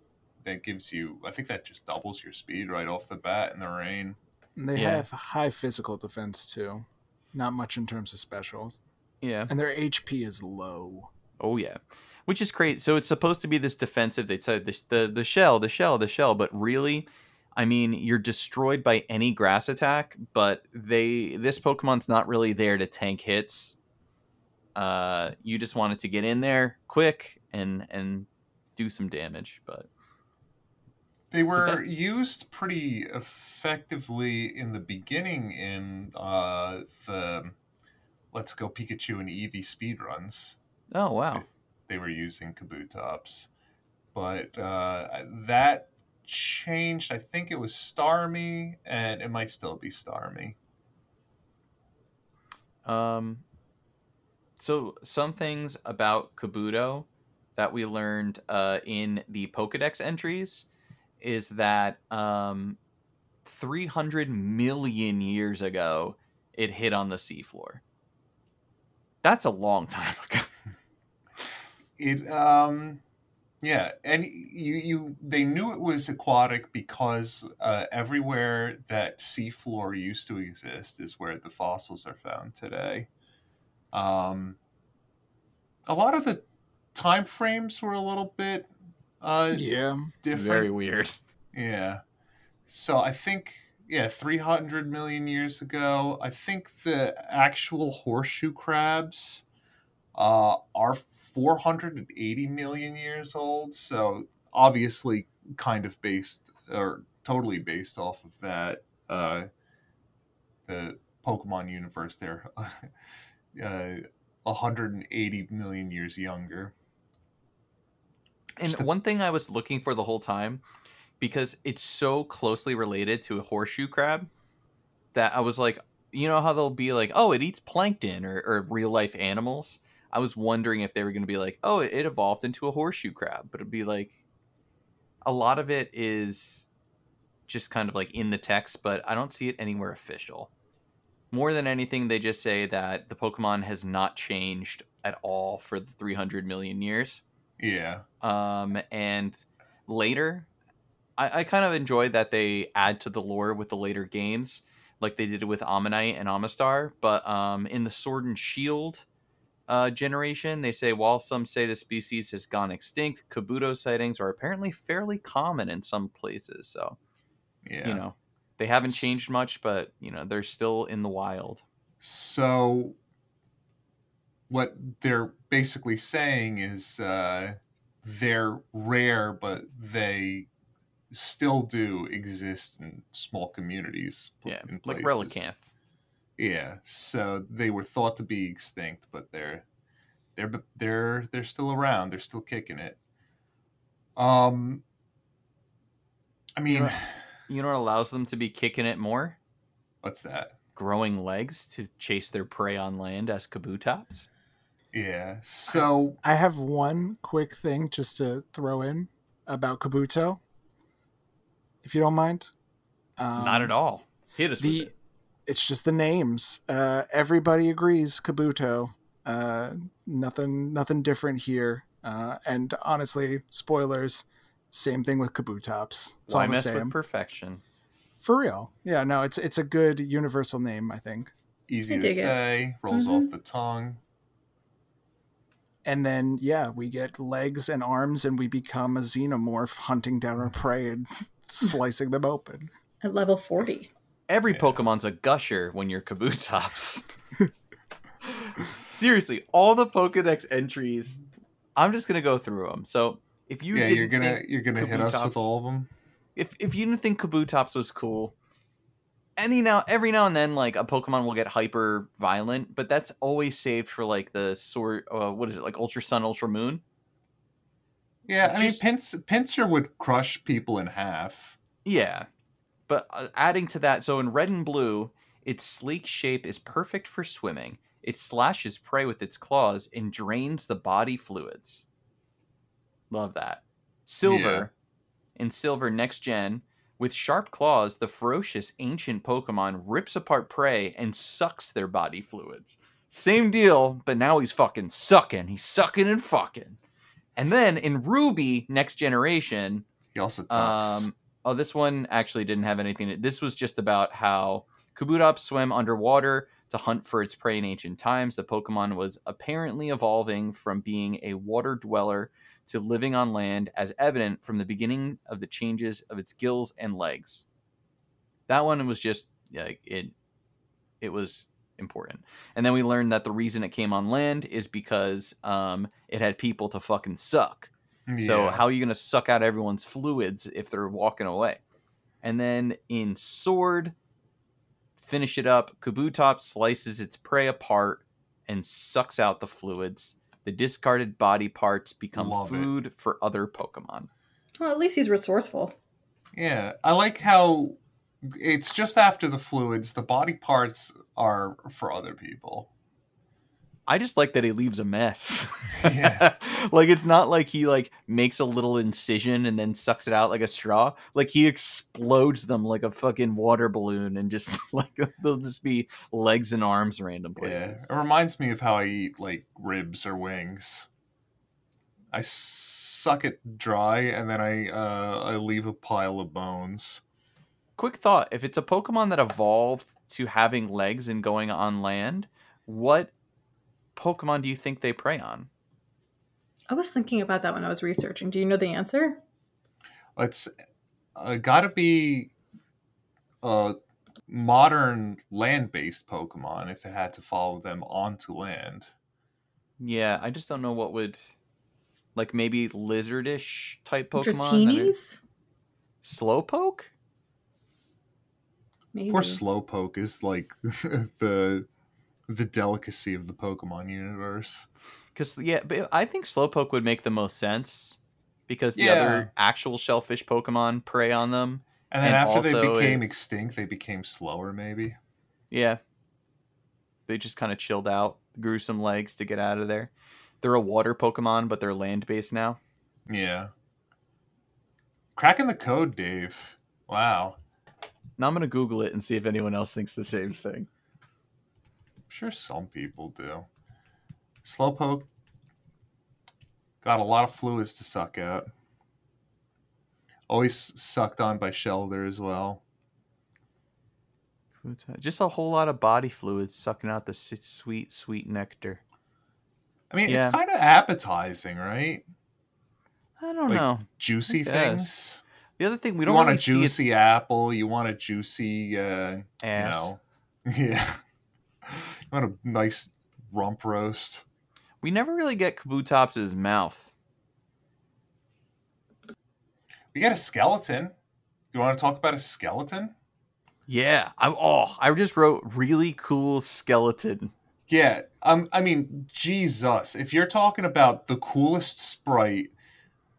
that gives you I think that just doubles your speed right off the bat in the rain. And they Yeah. have high physical defense too. Not much in terms of specials. Yeah. And their HP is low. Oh yeah, which is great. So it's supposed to be this defensive. They said the, the the shell, the shell, the shell, but really, I mean, you're destroyed by any grass attack. But they this Pokemon's not really there to tank hits. Uh, you just wanted to get in there quick and and do some damage. But They were that- used pretty effectively in the beginning in uh, the Let's Go Pikachu and Eevee speedruns. oh wow, They were using Kabutops. But uh, that changed. I think it was Starmie, and it might still be Starmie. Um, so some things about Kabuto that we learned uh, in the Pokedex entries is that um, 300 million years ago it hit on the seafloor. That's a long time ago. It um yeah, and you you they knew it was aquatic because uh, everywhere that seafloor used to exist is where the fossils are found today. Um, a lot of the time frames were a little bit uh, Yeah. different. Very weird. Yeah. So I think yeah, 300 million years ago, I think the actual horseshoe crabs uh, are 480 million years old. So obviously kind of based or totally based off of that uh, the Pokemon universe there. [laughs] uh, 180 million years younger. And Just a- one thing I was looking for the whole time, because it's so closely related to a horseshoe crab, that I was like, you know how they'll be like, oh, it eats plankton or, or real life animals. I was wondering if they were going to be like, oh, it, evolved into a horseshoe crab, but it'd be like, a lot of it is just kind of like in the text, but I don't see it anywhere official. More than anything, they just say that the Pokemon has not changed at all for the 300 million years Yeah. um, and later I, I kind of enjoy that they add to the lore with the later games like they did with Omanyte and Omastar but um, in the Sword and Shield uh, generation they say while some say the species has gone extinct Kabuto sightings are apparently fairly common in some places so Yeah. you know they haven't changed much but you know they're still in the wild So, what they're basically saying is uh, they're rare, but they still do exist in small communities. yeah in like. Relicanth Yeah, so they were thought to be extinct, but they're they're they're they're still around. They're still kicking it. Um, I mean, know- you know what allows them to be kicking it more what's that? growing legs to chase their prey on land as kabutops. Yeah, so I have one quick thing just to throw in about Kabuto, if you don't mind. Um, Not at all. Hit us The with it. It's just the names. Uh, everybody agrees Kabuto. Uh, nothing, nothing different here. Uh, and honestly, spoilers. Same thing with Kabutops. It's Why all the mess same. with perfection? For real. Yeah, no, it's it's a good universal name, I think. Easy I to dig it. say, rolls Mhm. off the tongue. And then yeah, we get legs and arms and we become a xenomorph hunting down our prey and [laughs] slicing them open. At level 40. Every Yeah. Pokemon's a gusher when you're Kabutops. [laughs] Seriously, all the Pokedex entries, I'm just gonna go through them. So if you yeah, didn't you're gonna you're gonna hit us Kabutops- with all of them. if if you didn't think Kabutops was cool, any now every now and then like a Pokemon will get hyper violent, but that's always saved for like the sort Uh, what is it like Ultra Sun, Ultra Moon? Yeah, I mean, Just- Pinsir, Pinsir would crush people in half. Yeah, but uh, adding to that, so in Red and Blue, its sleek shape is perfect for swimming. It slashes prey with its claws and drains the body fluids. Love that. Silver, in Silver Next Gen, with sharp claws, the ferocious ancient Pokemon rips apart prey and sucks their body fluids. Same deal, but now he's fucking sucking. He's sucking and fucking. And then in Ruby Next Generation, He also tucks. um, oh, this one actually didn't have anything. This was just about how Kabutops swam underwater to hunt for its prey in ancient times. The Pokemon was apparently evolving from being a water dweller to living on land, as evident from the beginning of the changes of its gills and legs. That one was just like it. It was important, and then we learned that the reason it came on land is because um, it had people to fucking suck. So how are you going to suck out everyone's fluids if they're walking away? And then in Sword, finish it up. Kabutops slices its prey apart and sucks out the fluids. The discarded body parts become Love it. food for other Pokemon. Well, at least he's resourceful. Yeah, I like how it's just after the fluids. The body parts are for other people. I just like that he leaves a mess. [laughs] Yeah. [laughs] like it's not like he like makes a little incision and then sucks it out like a straw. Like he explodes them like a fucking water balloon and just [laughs] like they'll just be legs and arms random Yeah, places. it reminds me of how I eat like ribs or wings. I suck it dry and then I uh, I leave a pile of bones. Quick thought, if it's a Pokemon that evolved to having legs and going on land, what Pokemon do you think they prey on? I was thinking about that when I was researching. Do you know the answer? It's uh, got to be a modern land-based Pokemon if it had to follow them onto land. Yeah, I just don't know what would like maybe lizardish type Pokemon. that are- Dratinis? Slowpoke? Maybe. Poor Slowpoke is like [laughs] the the delicacy of the Pokemon universe. Because yeah, but I think Slowpoke would make the most sense because the Yeah. other actual shellfish Pokemon prey on them. And then And after they became it- extinct, they became slower. Maybe. Yeah, they just kind of chilled out, grew some legs to get out of there. They're a water Pokemon, but they're land based now. Yeah. Cracking the code, Dave. Wow. Now I'm gonna Google it and see if anyone else thinks the same thing. Sure some people do. Slowpoke got a lot of fluids to suck out. Always sucked on by Shellder as well. Just a whole lot of body fluids sucking out the sweet, sweet nectar. I mean, Yeah. it's kind of appetizing, right? I don't Like, know. Juicy things. The other thing we don't want really a juicy apple. You want a juicy, uh, ass. you know, [laughs] yeah. [laughs] you want a nice rump roast. We never really get Kabutops' mouth. We got a skeleton. You want to talk about a skeleton? Yeah, I'm. oh, I just wrote really cool skeleton. Yeah, um, I mean, Jesus, if you're talking about the coolest sprite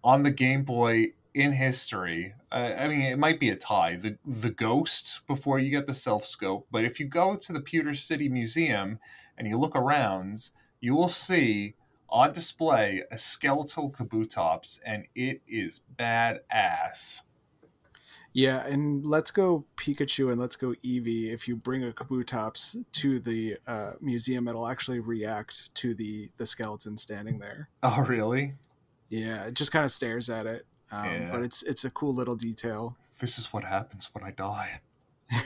on the Game Boy in history, uh, I mean, it might be a tie. The the Ghost before you get the Silph Scope, but if you go to the Pewter City Museum and you look around, you will see on display a skeletal Kabutops, and it is badass. Yeah, and let's go Pikachu and let's go Eevee. If you bring a Kabutops to the uh, museum, it'll actually react to the the skeleton standing there. Oh, really? Yeah, it just kind of stares at it. Um, Yeah. But it's it's a cool little detail. This is what happens when I die. [laughs]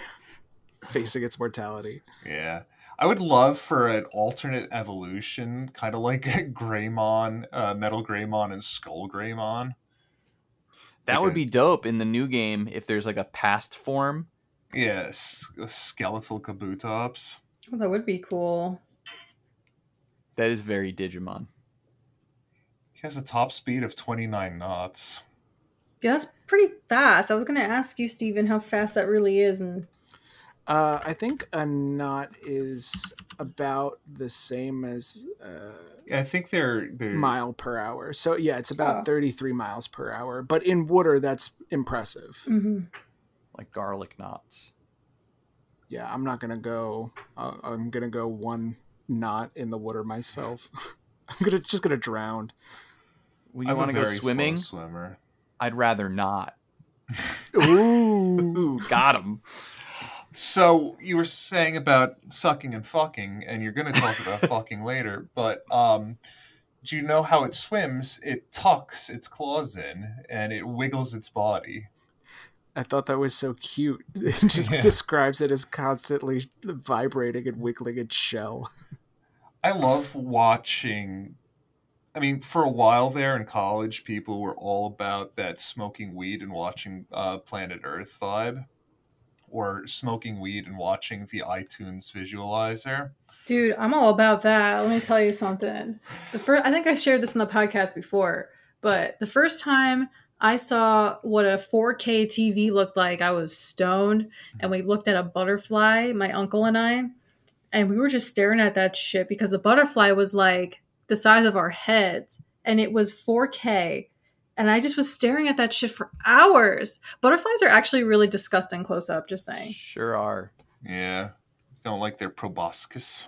facing its mortality. Yeah. I would love for an alternate evolution, kind of like [laughs] Greymon, uh, Metal Greymon, and Skull Greymon. That Like would a- be dope in the new game if there's like a past form. Yeah, s- skeletal Kabutops. Oh, that would be cool. That is very Digimon. He has a top speed of 29 knots. Yeah, that's pretty fast. I was gonna ask you, Stephen, how fast that really is, and Uh, I think a knot is about the same as uh, I think they're they're mile per hour. So yeah, it's about Oh. 33 miles per hour. But in water, that's impressive. Mhm. Like garlic knots. Yeah, I'm not gonna go. Uh, I'm gonna go one knot in the water myself. [laughs] I'm gonna just gonna drown. When I'm you want to go very slow swimming, swimmer. I'd rather not. Ooh. [laughs] Ooh, got him. So you were saying about sucking and fucking, and you're going to talk about [laughs] fucking later. But um, do you know how it swims? It tucks its claws in, and it wiggles its body. I thought that was so cute. [laughs] It just Yeah. describes it as constantly vibrating and wiggling its shell. I love watching. I mean, for a while there in college, people were all about that smoking weed and watching uh, Planet Earth vibe, or smoking weed and watching the iTunes visualizer. dude, I'm all about that. Let me tell you something. The first, I think I shared this in the podcast before, but the first time I saw what a 4K TV looked like, I was stoned, and we looked at a butterfly, my uncle and I, and we were just staring at that shit because the butterfly was like the size of our heads, and it was 4K. And I just was staring at that shit for hours. Butterflies are actually really disgusting close up, just saying. Sure are. Yeah, don't like their proboscis.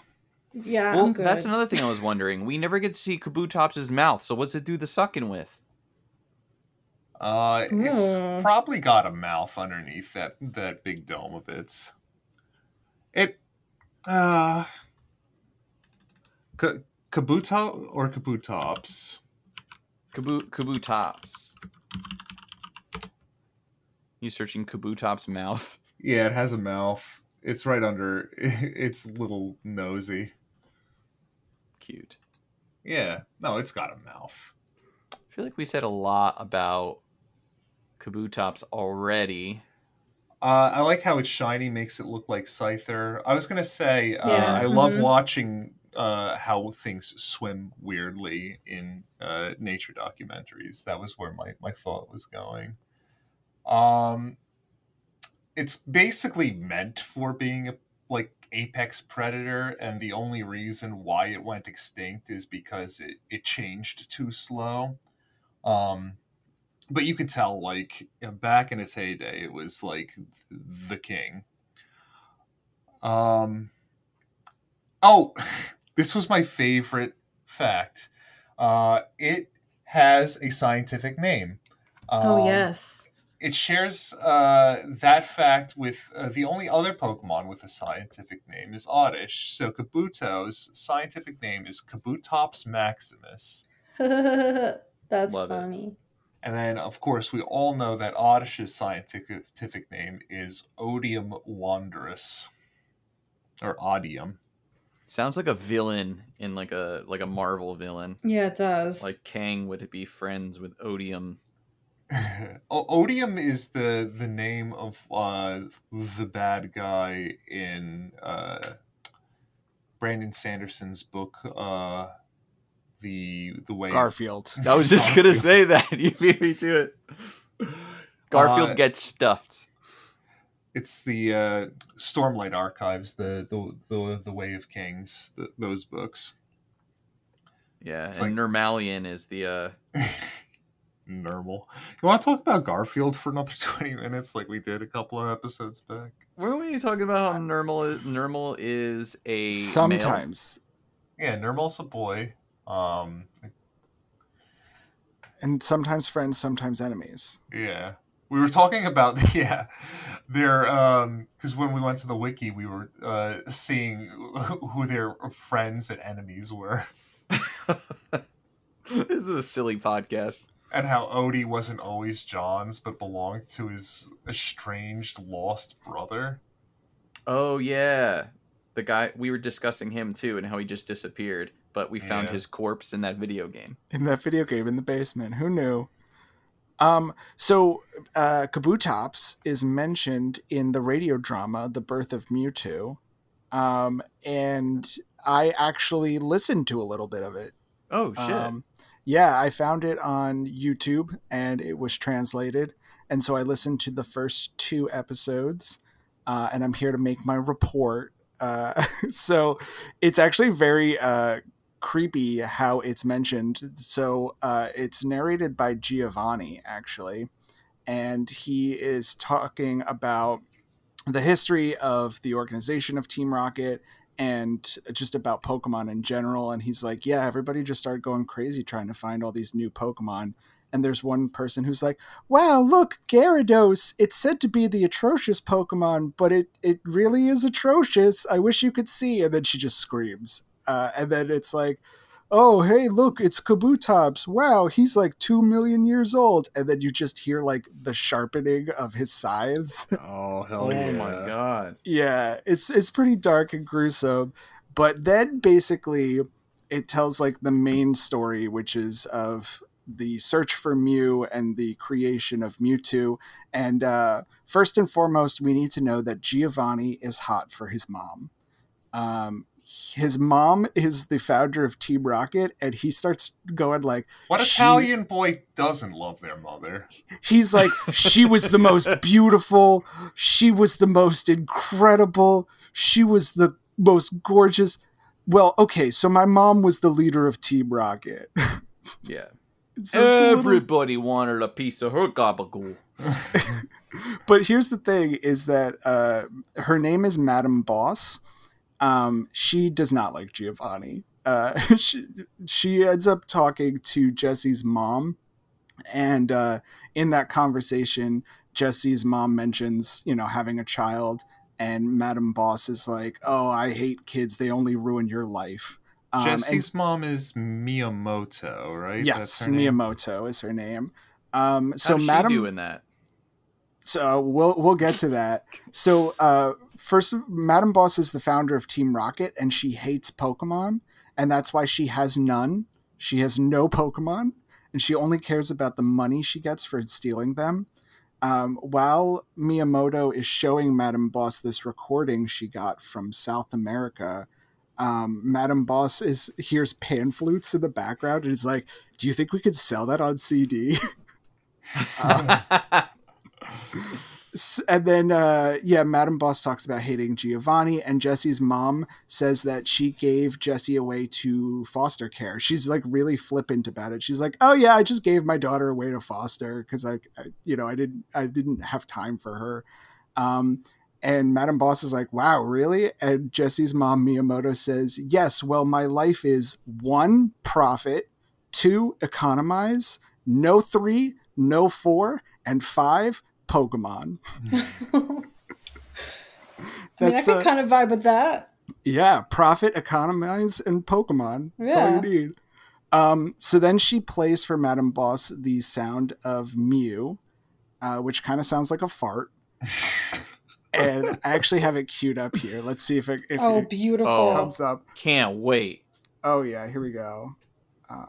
Yeah, well, I'm good. that's another thing I was wondering. We never get to see Kabutops' mouth, so what's it do the sucking with? Uh, it's Hmm. probably got a mouth underneath that that big dome of its. It, uh, Ka- Kabuto or Kabutops? Kabu Kabutops. You searching Kabutops' mouth? [laughs] Yeah, it has a mouth. It's right under [laughs] its little nosy. Cute. Yeah, no, it's got a mouth. I feel like we said a lot about Kabutops already. Uh, I like how it's shiny, makes it look like Scyther. I was gonna say, uh, Yeah, I love mhm. watching uh, how things swim weirdly in uh, nature documentaries. That was where my, my thought was going. Um, it's basically meant for being a like apex predator, and the only reason why it went extinct is because it, it changed too slow. Um, but you could tell like back in its heyday it was like the king um oh [laughs] this was my favorite fact uh it has a scientific name oh, Um, yes. it shares uh, that fact with uh, the only other Pokemon with a scientific name is Oddish. So Kabuto's scientific name is Kabutops maximus. [laughs] That's Love it. funny. And then, of course, we all know that Oddish's scientific name is Odium wondrous, or Odium. Sounds like a villain in like a like a Marvel villain. Yeah, it does. Like Kang would it be friends with Odium. [laughs] O- Odium is the the name of uh, the bad guy in uh, Brandon Sanderson's book, uh, the the way Garfield. I was just gonna say that. [laughs] You beat me to it. [laughs] Garfield Uh, gets stuffed. It's the uh, Stormlight Archives, the the the, the Way of Kings, th those books. Yeah, it's and Nermalian is the uh [laughs] Normal. You want to talk about Garfield for another [laughs] twenty minutes, like we did a couple of episodes back? Where were you talking about how Nermal is, Nermal is a male? Sometimes. Yeah, Nermal's a boy. Um, And sometimes friends, sometimes enemies. Yeah. We were talking about [laughs] yeah, their um because when we went to the wiki, we were uh seeing who their friends and enemies were. [laughs] [laughs] this is a silly podcast. and how Odie wasn't always John's, but belonged to his estranged, lost brother. Oh yeah, the guy we were discussing him too, and how he just disappeared. But we found Yeah. his corpse in that video game. in that video game in the basement. Who knew? Um, so uh, Kabutops is mentioned in the radio drama "The Birth of Mewtwo," um, and I actually listened to a little bit of it. Oh shit! Um, yeah, I found it on YouTube and it was translated. And so I listened to the first two episodes uh, and I'm here to make my report. Uh, [laughs] so it's actually very uh, creepy how it's mentioned. So uh, it's narrated by Giovanni, actually. And he is talking about the history of the organization of Team Rocket and just about Pokemon in general. And he's like, yeah, everybody just started going crazy trying to find all these new Pokemon. And there's one person who's like, wow, look, Gyarados. It's said to be the atrocious Pokemon, but it, it really is atrocious. I wish you could see. And then she just screams. Uh, and then it's like, oh, hey, look, it's Kabutops. Wow, he's like two million years old. And then you just hear like the sharpening of his scythes. [laughs] Oh hell oh yeah! my god! yeah it's it's pretty dark and gruesome but then basically it tells like the main story which is of the search for mew and the creation of mewtwo and uh, first and foremost we need to know that giovanni is hot for his mom um, his mom is the founder of team rocket and he starts going like What she- Italian boy doesn't love their mother? he's like she was the most [laughs] beautiful. She was the most incredible. She was the most gorgeous. Well okay so my mom was the leader of team rocket. [laughs] Yeah, So it's a little- everybody wanted a piece of her gabagool. [laughs] but here's the thing is that uh, her name is madam boss um, she does not like giovanni uh, [laughs] she, she ends up talking to jesse's mom and uh, in that conversation jesse's mom mentions you know having a child and madam boss is like oh i hate kids they only ruin your life um, and- Jesse's mom is Miyamoto, right? yes That's name? miyamoto is her name um, so How's she madam doing that? so we'll we'll get to that. So uh, first, Madam Boss is the founder of Team Rocket, and she hates Pokemon, and that's why she has none. She has no [laughs] Pokemon, and she only cares about the money she gets for stealing them. Um, while Miyamoto is showing Madam Boss this recording she got from South America, um, Madam Boss is hears pan flutes in the background and is like, "Do you think we could sell that on CD?" S- [laughs] [laughs] and then uh yeah madam boss talks about hating giovanni and jesse's mom says that she gave jesse away to foster care. She's like really flippant about it. She's like oh yeah i just gave my daughter away to foster because I, I you know i didn't i didn't have time for her. Um and madam boss is like wow really? And jesse's mom miyamoto says yes well my life is one profit two economize no three no four and five Pokemon. [laughs] I mean, That's I can uh, kind of vibe with that. yeah, profit, economize, and Pokemon. That's all Yeah. you need. Um, so then she plays for Madam Boss the sound of Mew, uh, which kind of sounds like a fart. [laughs] and I actually have it queued up here. Let's see if it, if Oh, it beautiful. Oh. comes up. Can't wait. Oh yeah, here we go. Uh,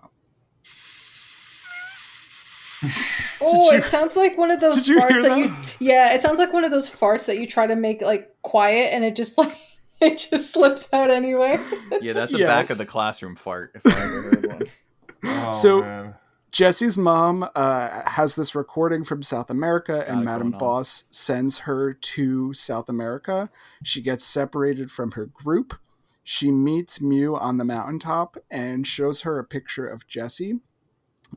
[laughs] oh, you- it sounds like one of those Did you farts hear that, that? you. Yeah, it sounds like one of those farts that you try to make like quiet, and it just like [laughs] it just slips out anyway. Yeah, that's a Yeah. back of the classroom fart. If I ever heard one. [laughs] Oh, So- man. Jesse's mom uh, has this recording from South America, and Got it Madam. Boss sends her to South America. She gets separated from her group. She meets Mew on the mountaintop and shows her a picture of Jesse.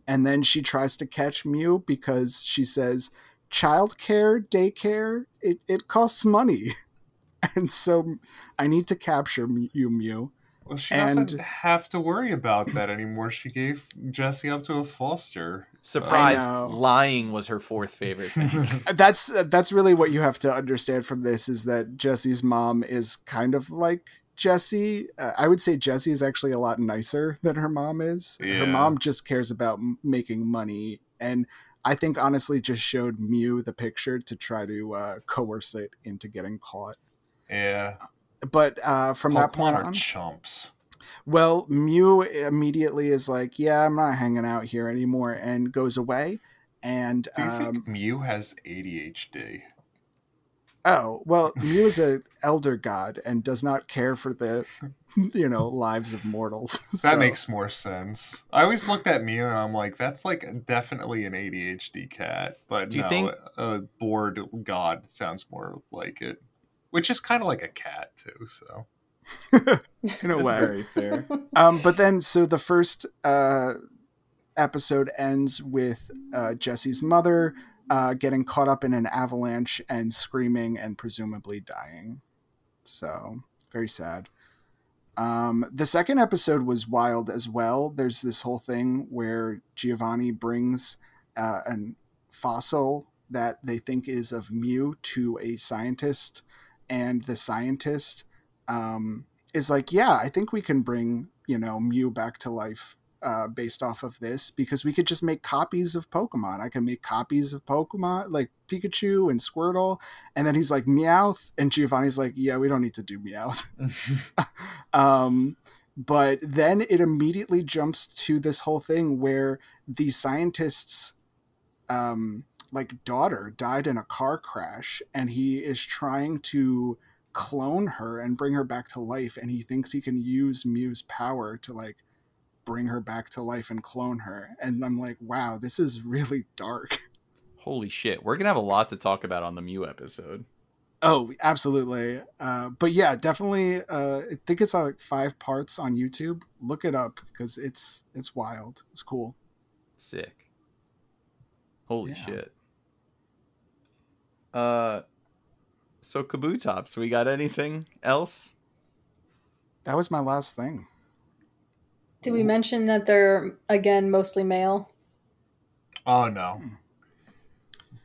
And then she tries to catch Mew because she says, childcare, daycare, it, it costs money. [laughs] And so I need to capture you, Mew. Well, she and- doesn't have to worry about that anymore. She gave Jesse up to a foster. Surprise! Lying was her fourth favorite thing. [laughs] Uh, that's uh, that's really what you have to understand from this is that Jesse's mom is kind of like Jessie. Uh, I would say Jessie is actually a lot nicer than her mom is. Yeah. Her mom just cares about m- making money, and I think honestly just showed Mew the picture to try to uh, coerce it into getting caught. Yeah. But uh, from that point are on, chumps. well, Mew immediately is like, "Yeah, I'm not hanging out here anymore," and goes away. And Do you um, think Mew has ADHD? Oh, well, [laughs] Mew is an elder god and does not care for the, you know, lives of mortals. [laughs] That makes more sense. I always looked at Mew and I'm like, that's like definitely an ADHD cat. But Do you no, think- a bored god sounds more like it. Which is kind of like a cat too. So [laughs] in a way. very fair. Um, but then, so the first uh, episode ends with uh, Jesse's mother uh, getting caught up in an avalanche and screaming and presumably dying. So, very sad. Um, the second episode was wild as well. There's this whole thing where Giovanni brings uh, an fossil that they think is of Mew to a scientist, and the scientist um, is like, yeah, I think we can bring you know Mew back to life uh, based off of this because we could just make copies of Pokemon. I can make copies of Pokemon like Pikachu and Squirtle, and then he's like Meowth, and Giovanni's like, yeah, we don't need to do Meowth. [laughs] [laughs] um, but then it immediately jumps to this whole thing where the scientists um like daughter died in a car crash and he is trying to clone her and bring her back to life and he thinks he can use Mew's power to like bring her back to life and clone her and I'm like wow this is really dark [laughs] Holy shit, we're gonna have a lot to talk about on the Mew episode. oh absolutely uh, but yeah definitely uh, I think it's like five parts on YouTube look it up because it's it's wild it's cool Sick. Holy Yeah. shit. Uh, so Kabutops, we got anything else? that was my last thing Did we mention that they're again mostly male? oh no.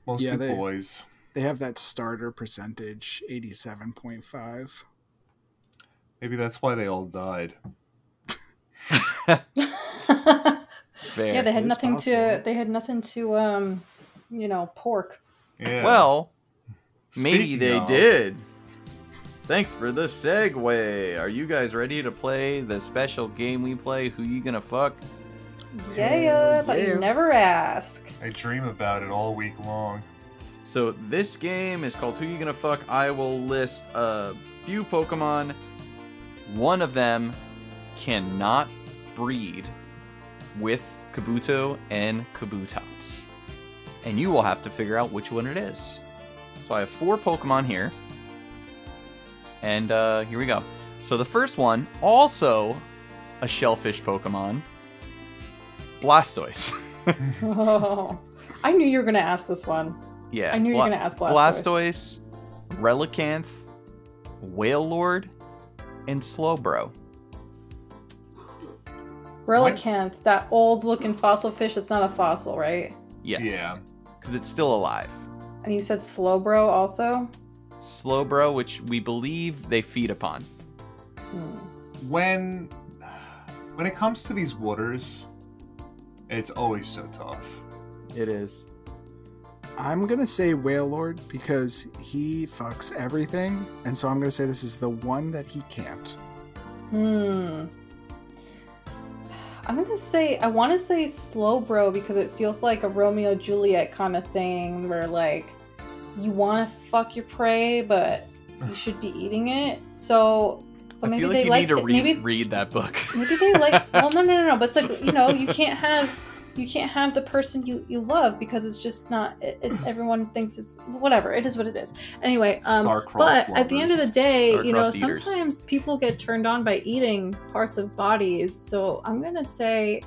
Mostly Yeah, they- boys. they have that starter percentage 87.5 Maybe that's why they all died. [laughs] Yeah, they had It is nothing to. They had nothing to. Um, you know, pork. Yeah. Well, maybe they of- did. Thanks for the segue. Are you guys ready to play the special game we play? Who you gonna fuck? Yeah, yeah. I thought yeah. you'd never ask. I dream about it all week long. So this game is called Who You Gonna Fuck. I will list a few Pokemon. One of them cannot breed with Kabuto and Kabutops. And you will have to figure out which one it is. So I have four Pokemon here. And uh, here we go. So the first one, also a shellfish Pokemon, Blastoise. Oh, [laughs] I knew you were gonna ask this one. yeah. I knew you were gonna ask Blastoise. Blastoise, Relicanth, Wailord, and Slowbro. Relicanth, that old-looking fossil fish. That's not a fossil, right? Yes. Yeah. Because it's still alive. And you said Slowbro also. Slowbro, which we believe they feed upon. When when it comes to these waters, it's always so tough. It is. I'm gonna say Wailord because he fucks everything, and so I'm gonna say this is the one that he can't. Hmm. I'm gonna say I want to say Slowbro because it feels like a Romeo Juliet kind of thing where like you want to fuck your prey, but you should be eating it. So, but maybe like they like to re- maybe read that book. maybe they like. [laughs] well, no, no, no, no. But it's like you know you can't have you can't have the person you you love because it's just not. It, it, everyone thinks it's whatever. It is what it is. Anyway, um, Star-crossed but at the end of the lovers. day, you know, eaters. sometimes people get turned on by eating parts of bodies. So I'm gonna say,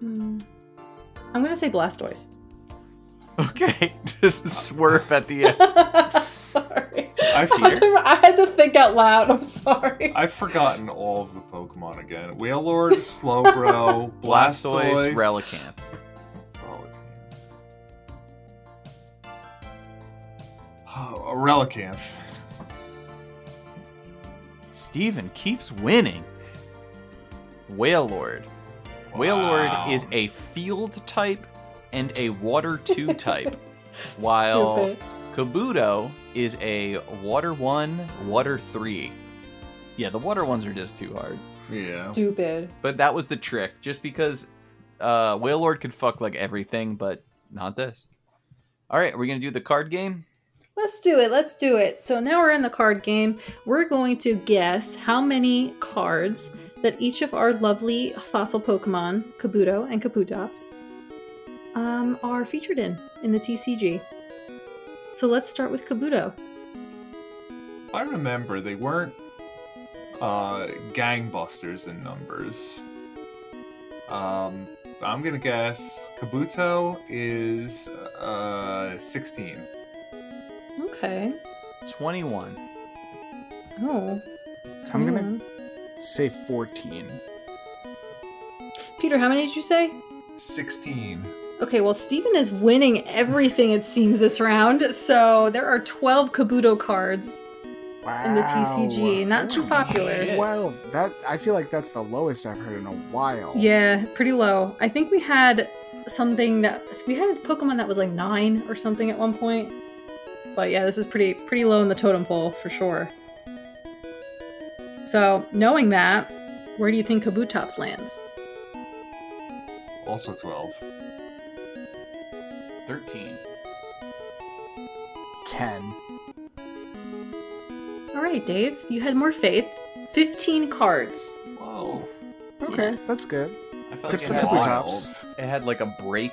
Hmm. I'm gonna say Blastoise. Okay. [laughs] Just swerve at the end. [laughs] sorry, I I had, to, I had to think out loud. I'm sorry. I've forgotten all of the Pokemon again. Wailord, Slowbro, [laughs] Blastoise, Blastoise, Relicanth. Relicanth. Oh, a Relicanth. Steven keeps winning. Wailord. Wailord Wow. is a field type and a water 2 [laughs] type, while Stupid. Kabuto is a water 1, water 3. Yeah, the water ones are just too hard. Yeah. Stupid. But that was the trick, just because uh Wailord could fuck like everything, but not this. Alright, are we gonna do the card game? Let's do it. Let's do it. So now we're in the card game. We're going to guess how many cards that each of our lovely fossil Pokemon, Kabuto and Kabutops, um, are featured in in the TCG. So let's start with Kabuto. I remember they weren't uh, gangbusters in numbers. Um, I'm gonna guess Kabuto is uh, 16. Okay. 21. Oh. I'm gonna Hmm. say 14. Peter, how many did you say? 16. Okay, well, Steven is winning everything, it seems, this round. So there are 12 Kabuto cards. Wow. In the TCG, not too popular. shit. Well, that I feel like that's the lowest I've heard in a while. Yeah, pretty low. I think we had something that we had a Pokemon that was like nine or something at one point. But yeah, this is pretty pretty low in the totem pole for sure. So knowing that, where do you think Kabutops lands? Also 12. 13. 10. All right, Dave, you had more faith. Fifteen cards. Whoa. Okay, that's good. I felt Good like for it had, Kabutops. it had like a break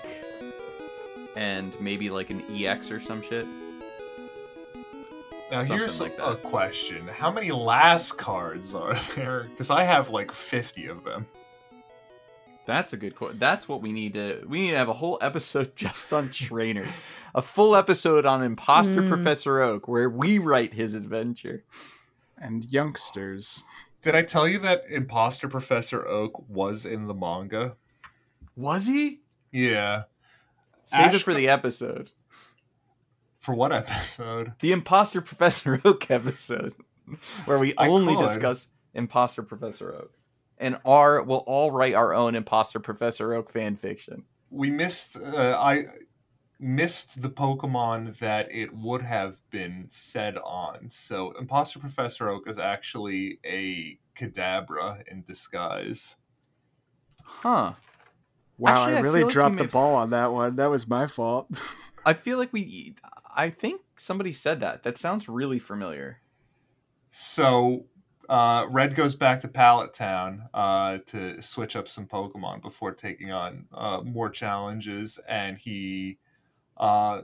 and maybe like an EX or some shit. Now Something here's like a, a that. question: How many Lass cards are [laughs] there? Because I have like 50 of them. That's a good quote. That's what we need to. We need to have a whole episode [laughs] just on [laughs] trainers, a full episode on Imposter Mm. Professor Oak, where we write his adventure. And youngsters. Did I tell you that Imposter Professor Oak was in the manga? Was he? Yeah. Save it for the episode. For what episode? The Imposter Professor Oak [laughs] episode, where we I only could. discuss Imposter Professor Oak, and our we'll all write our own Imposter Professor Oak fan fiction. We missed. Uh, I missed the Pokemon that it would have been said on. So Imposter Professor Oak is actually a Kadabra in disguise. Huh. Wow, Actually, I I really feel like dropped the missed- ball on that one. That was my fault. [laughs] I feel like we. I think somebody said that. That sounds really familiar. So uh, Red goes back to Pallet Town uh, to switch up some Pokemon before taking on uh, more challenges, and he uh,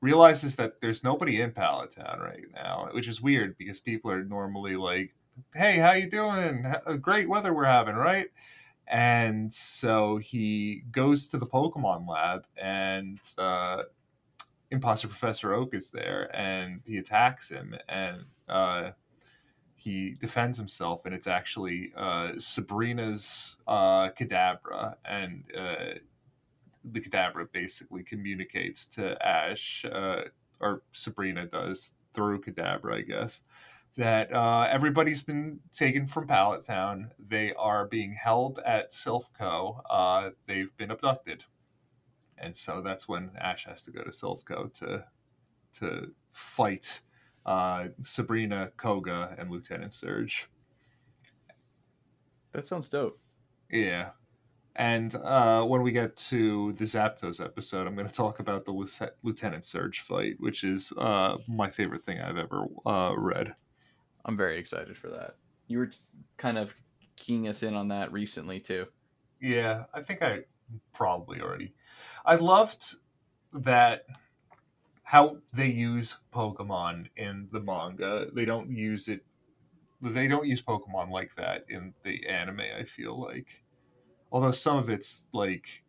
realizes that there's nobody in Pallet Town right now, which is weird because people are normally like, "Hey, how you doing? Ha- Great weather we're having, right?" And so he goes to the Pokemon lab, and uh, Imposter Professor Oak is there, and he attacks him, and uh, he defends himself, and it's actually uh, Sabrina's uh, Kadabra, and uh, the Kadabra basically communicates to Ash, uh, or Sabrina does through Kadabra, I guess, that uh, everybody's been taken from Pallet Town. They are being held at Silph Co. Uh, they've been abducted, and so that's when Ash has to go to Silph Co to to fight uh, Sabrina, Koga, and Lieutenant Surge. That sounds dope. Yeah. And uh, when we get to the Zapdos episode, I'm going to talk about the Lieutenant- Surge fight, which is uh, my favorite thing I've ever uh, read. I'm very excited for that. You were kind of keying us in on that recently too. Yeah, I think I probably already. I loved that how they use Pokemon in the manga. They don't use it. They don't use Pokemon like that in the anime. I feel like, although some of it's like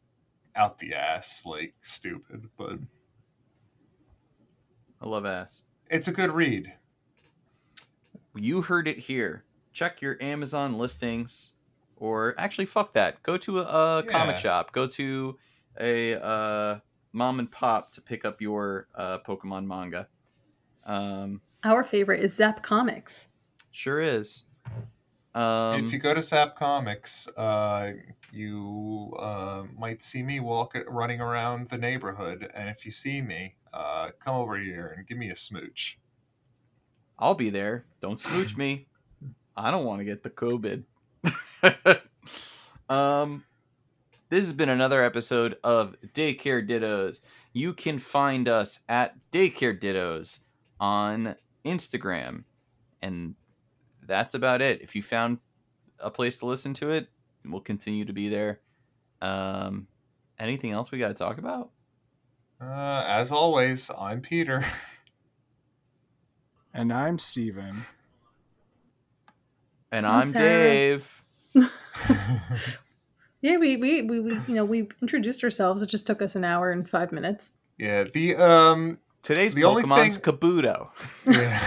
out the ass, like stupid, but I love ass. it's a good read. You heard it here. Check your Amazon listings, or actually, fuck that. Go to a, a comic shop. Go to a uh, mom and pop to pick up your uh, Pokemon manga. Um, Our favorite is Zap Comics. sure is. Um, if you go to Zap Comics, uh, you uh, might see me walk running around the neighborhood, and if you see me, uh, come over here and give me a smooch. I'll be there. Don't smooch me. I don't want to get the COVID. [laughs] um, this has been another episode of Daycare Dittos. You can find us at Daycare Dittos on Instagram, and that's about it. If you found a place to listen to it, we'll continue to be there. Um, anything else we got to talk about? Uh, as always, I'm Peter. [laughs] And I'm Steven. And I'm I'm Dave. [laughs] [laughs] Yeah, we, we we we you know we introduced ourselves. It just took us an hour and five minutes. yeah, the um, Today's The only Pokemon's thing- Kabuto. Yeah.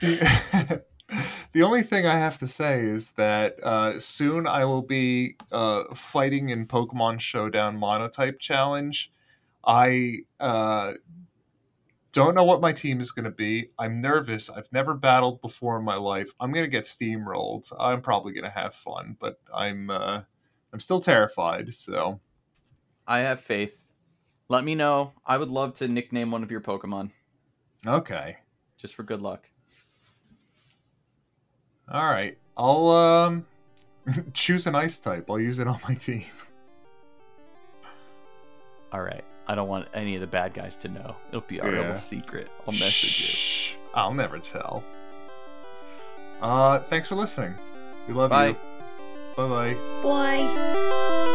the, [laughs] the only thing I have to say is that uh, soon I will be uh, fighting in Pokemon Showdown Monotype Challenge. I uh, don't know what my team is going to be. I'm nervous. I've never battled before in my life. I'm going to get steamrolled. I'm probably going to have fun, but I'm uh, I'm still terrified. So I have faith. Let me know. I would love to nickname one of your Pokemon okay, just for good luck. all right. I'll um, [laughs] choose an ice type. I'll use it on my team. All right. I don't want any of the bad guys to know. It'll be our Yeah. little secret. I'll message Shh. I'll never tell. Uh, thanks for listening. We love Bye. you. Bye bye.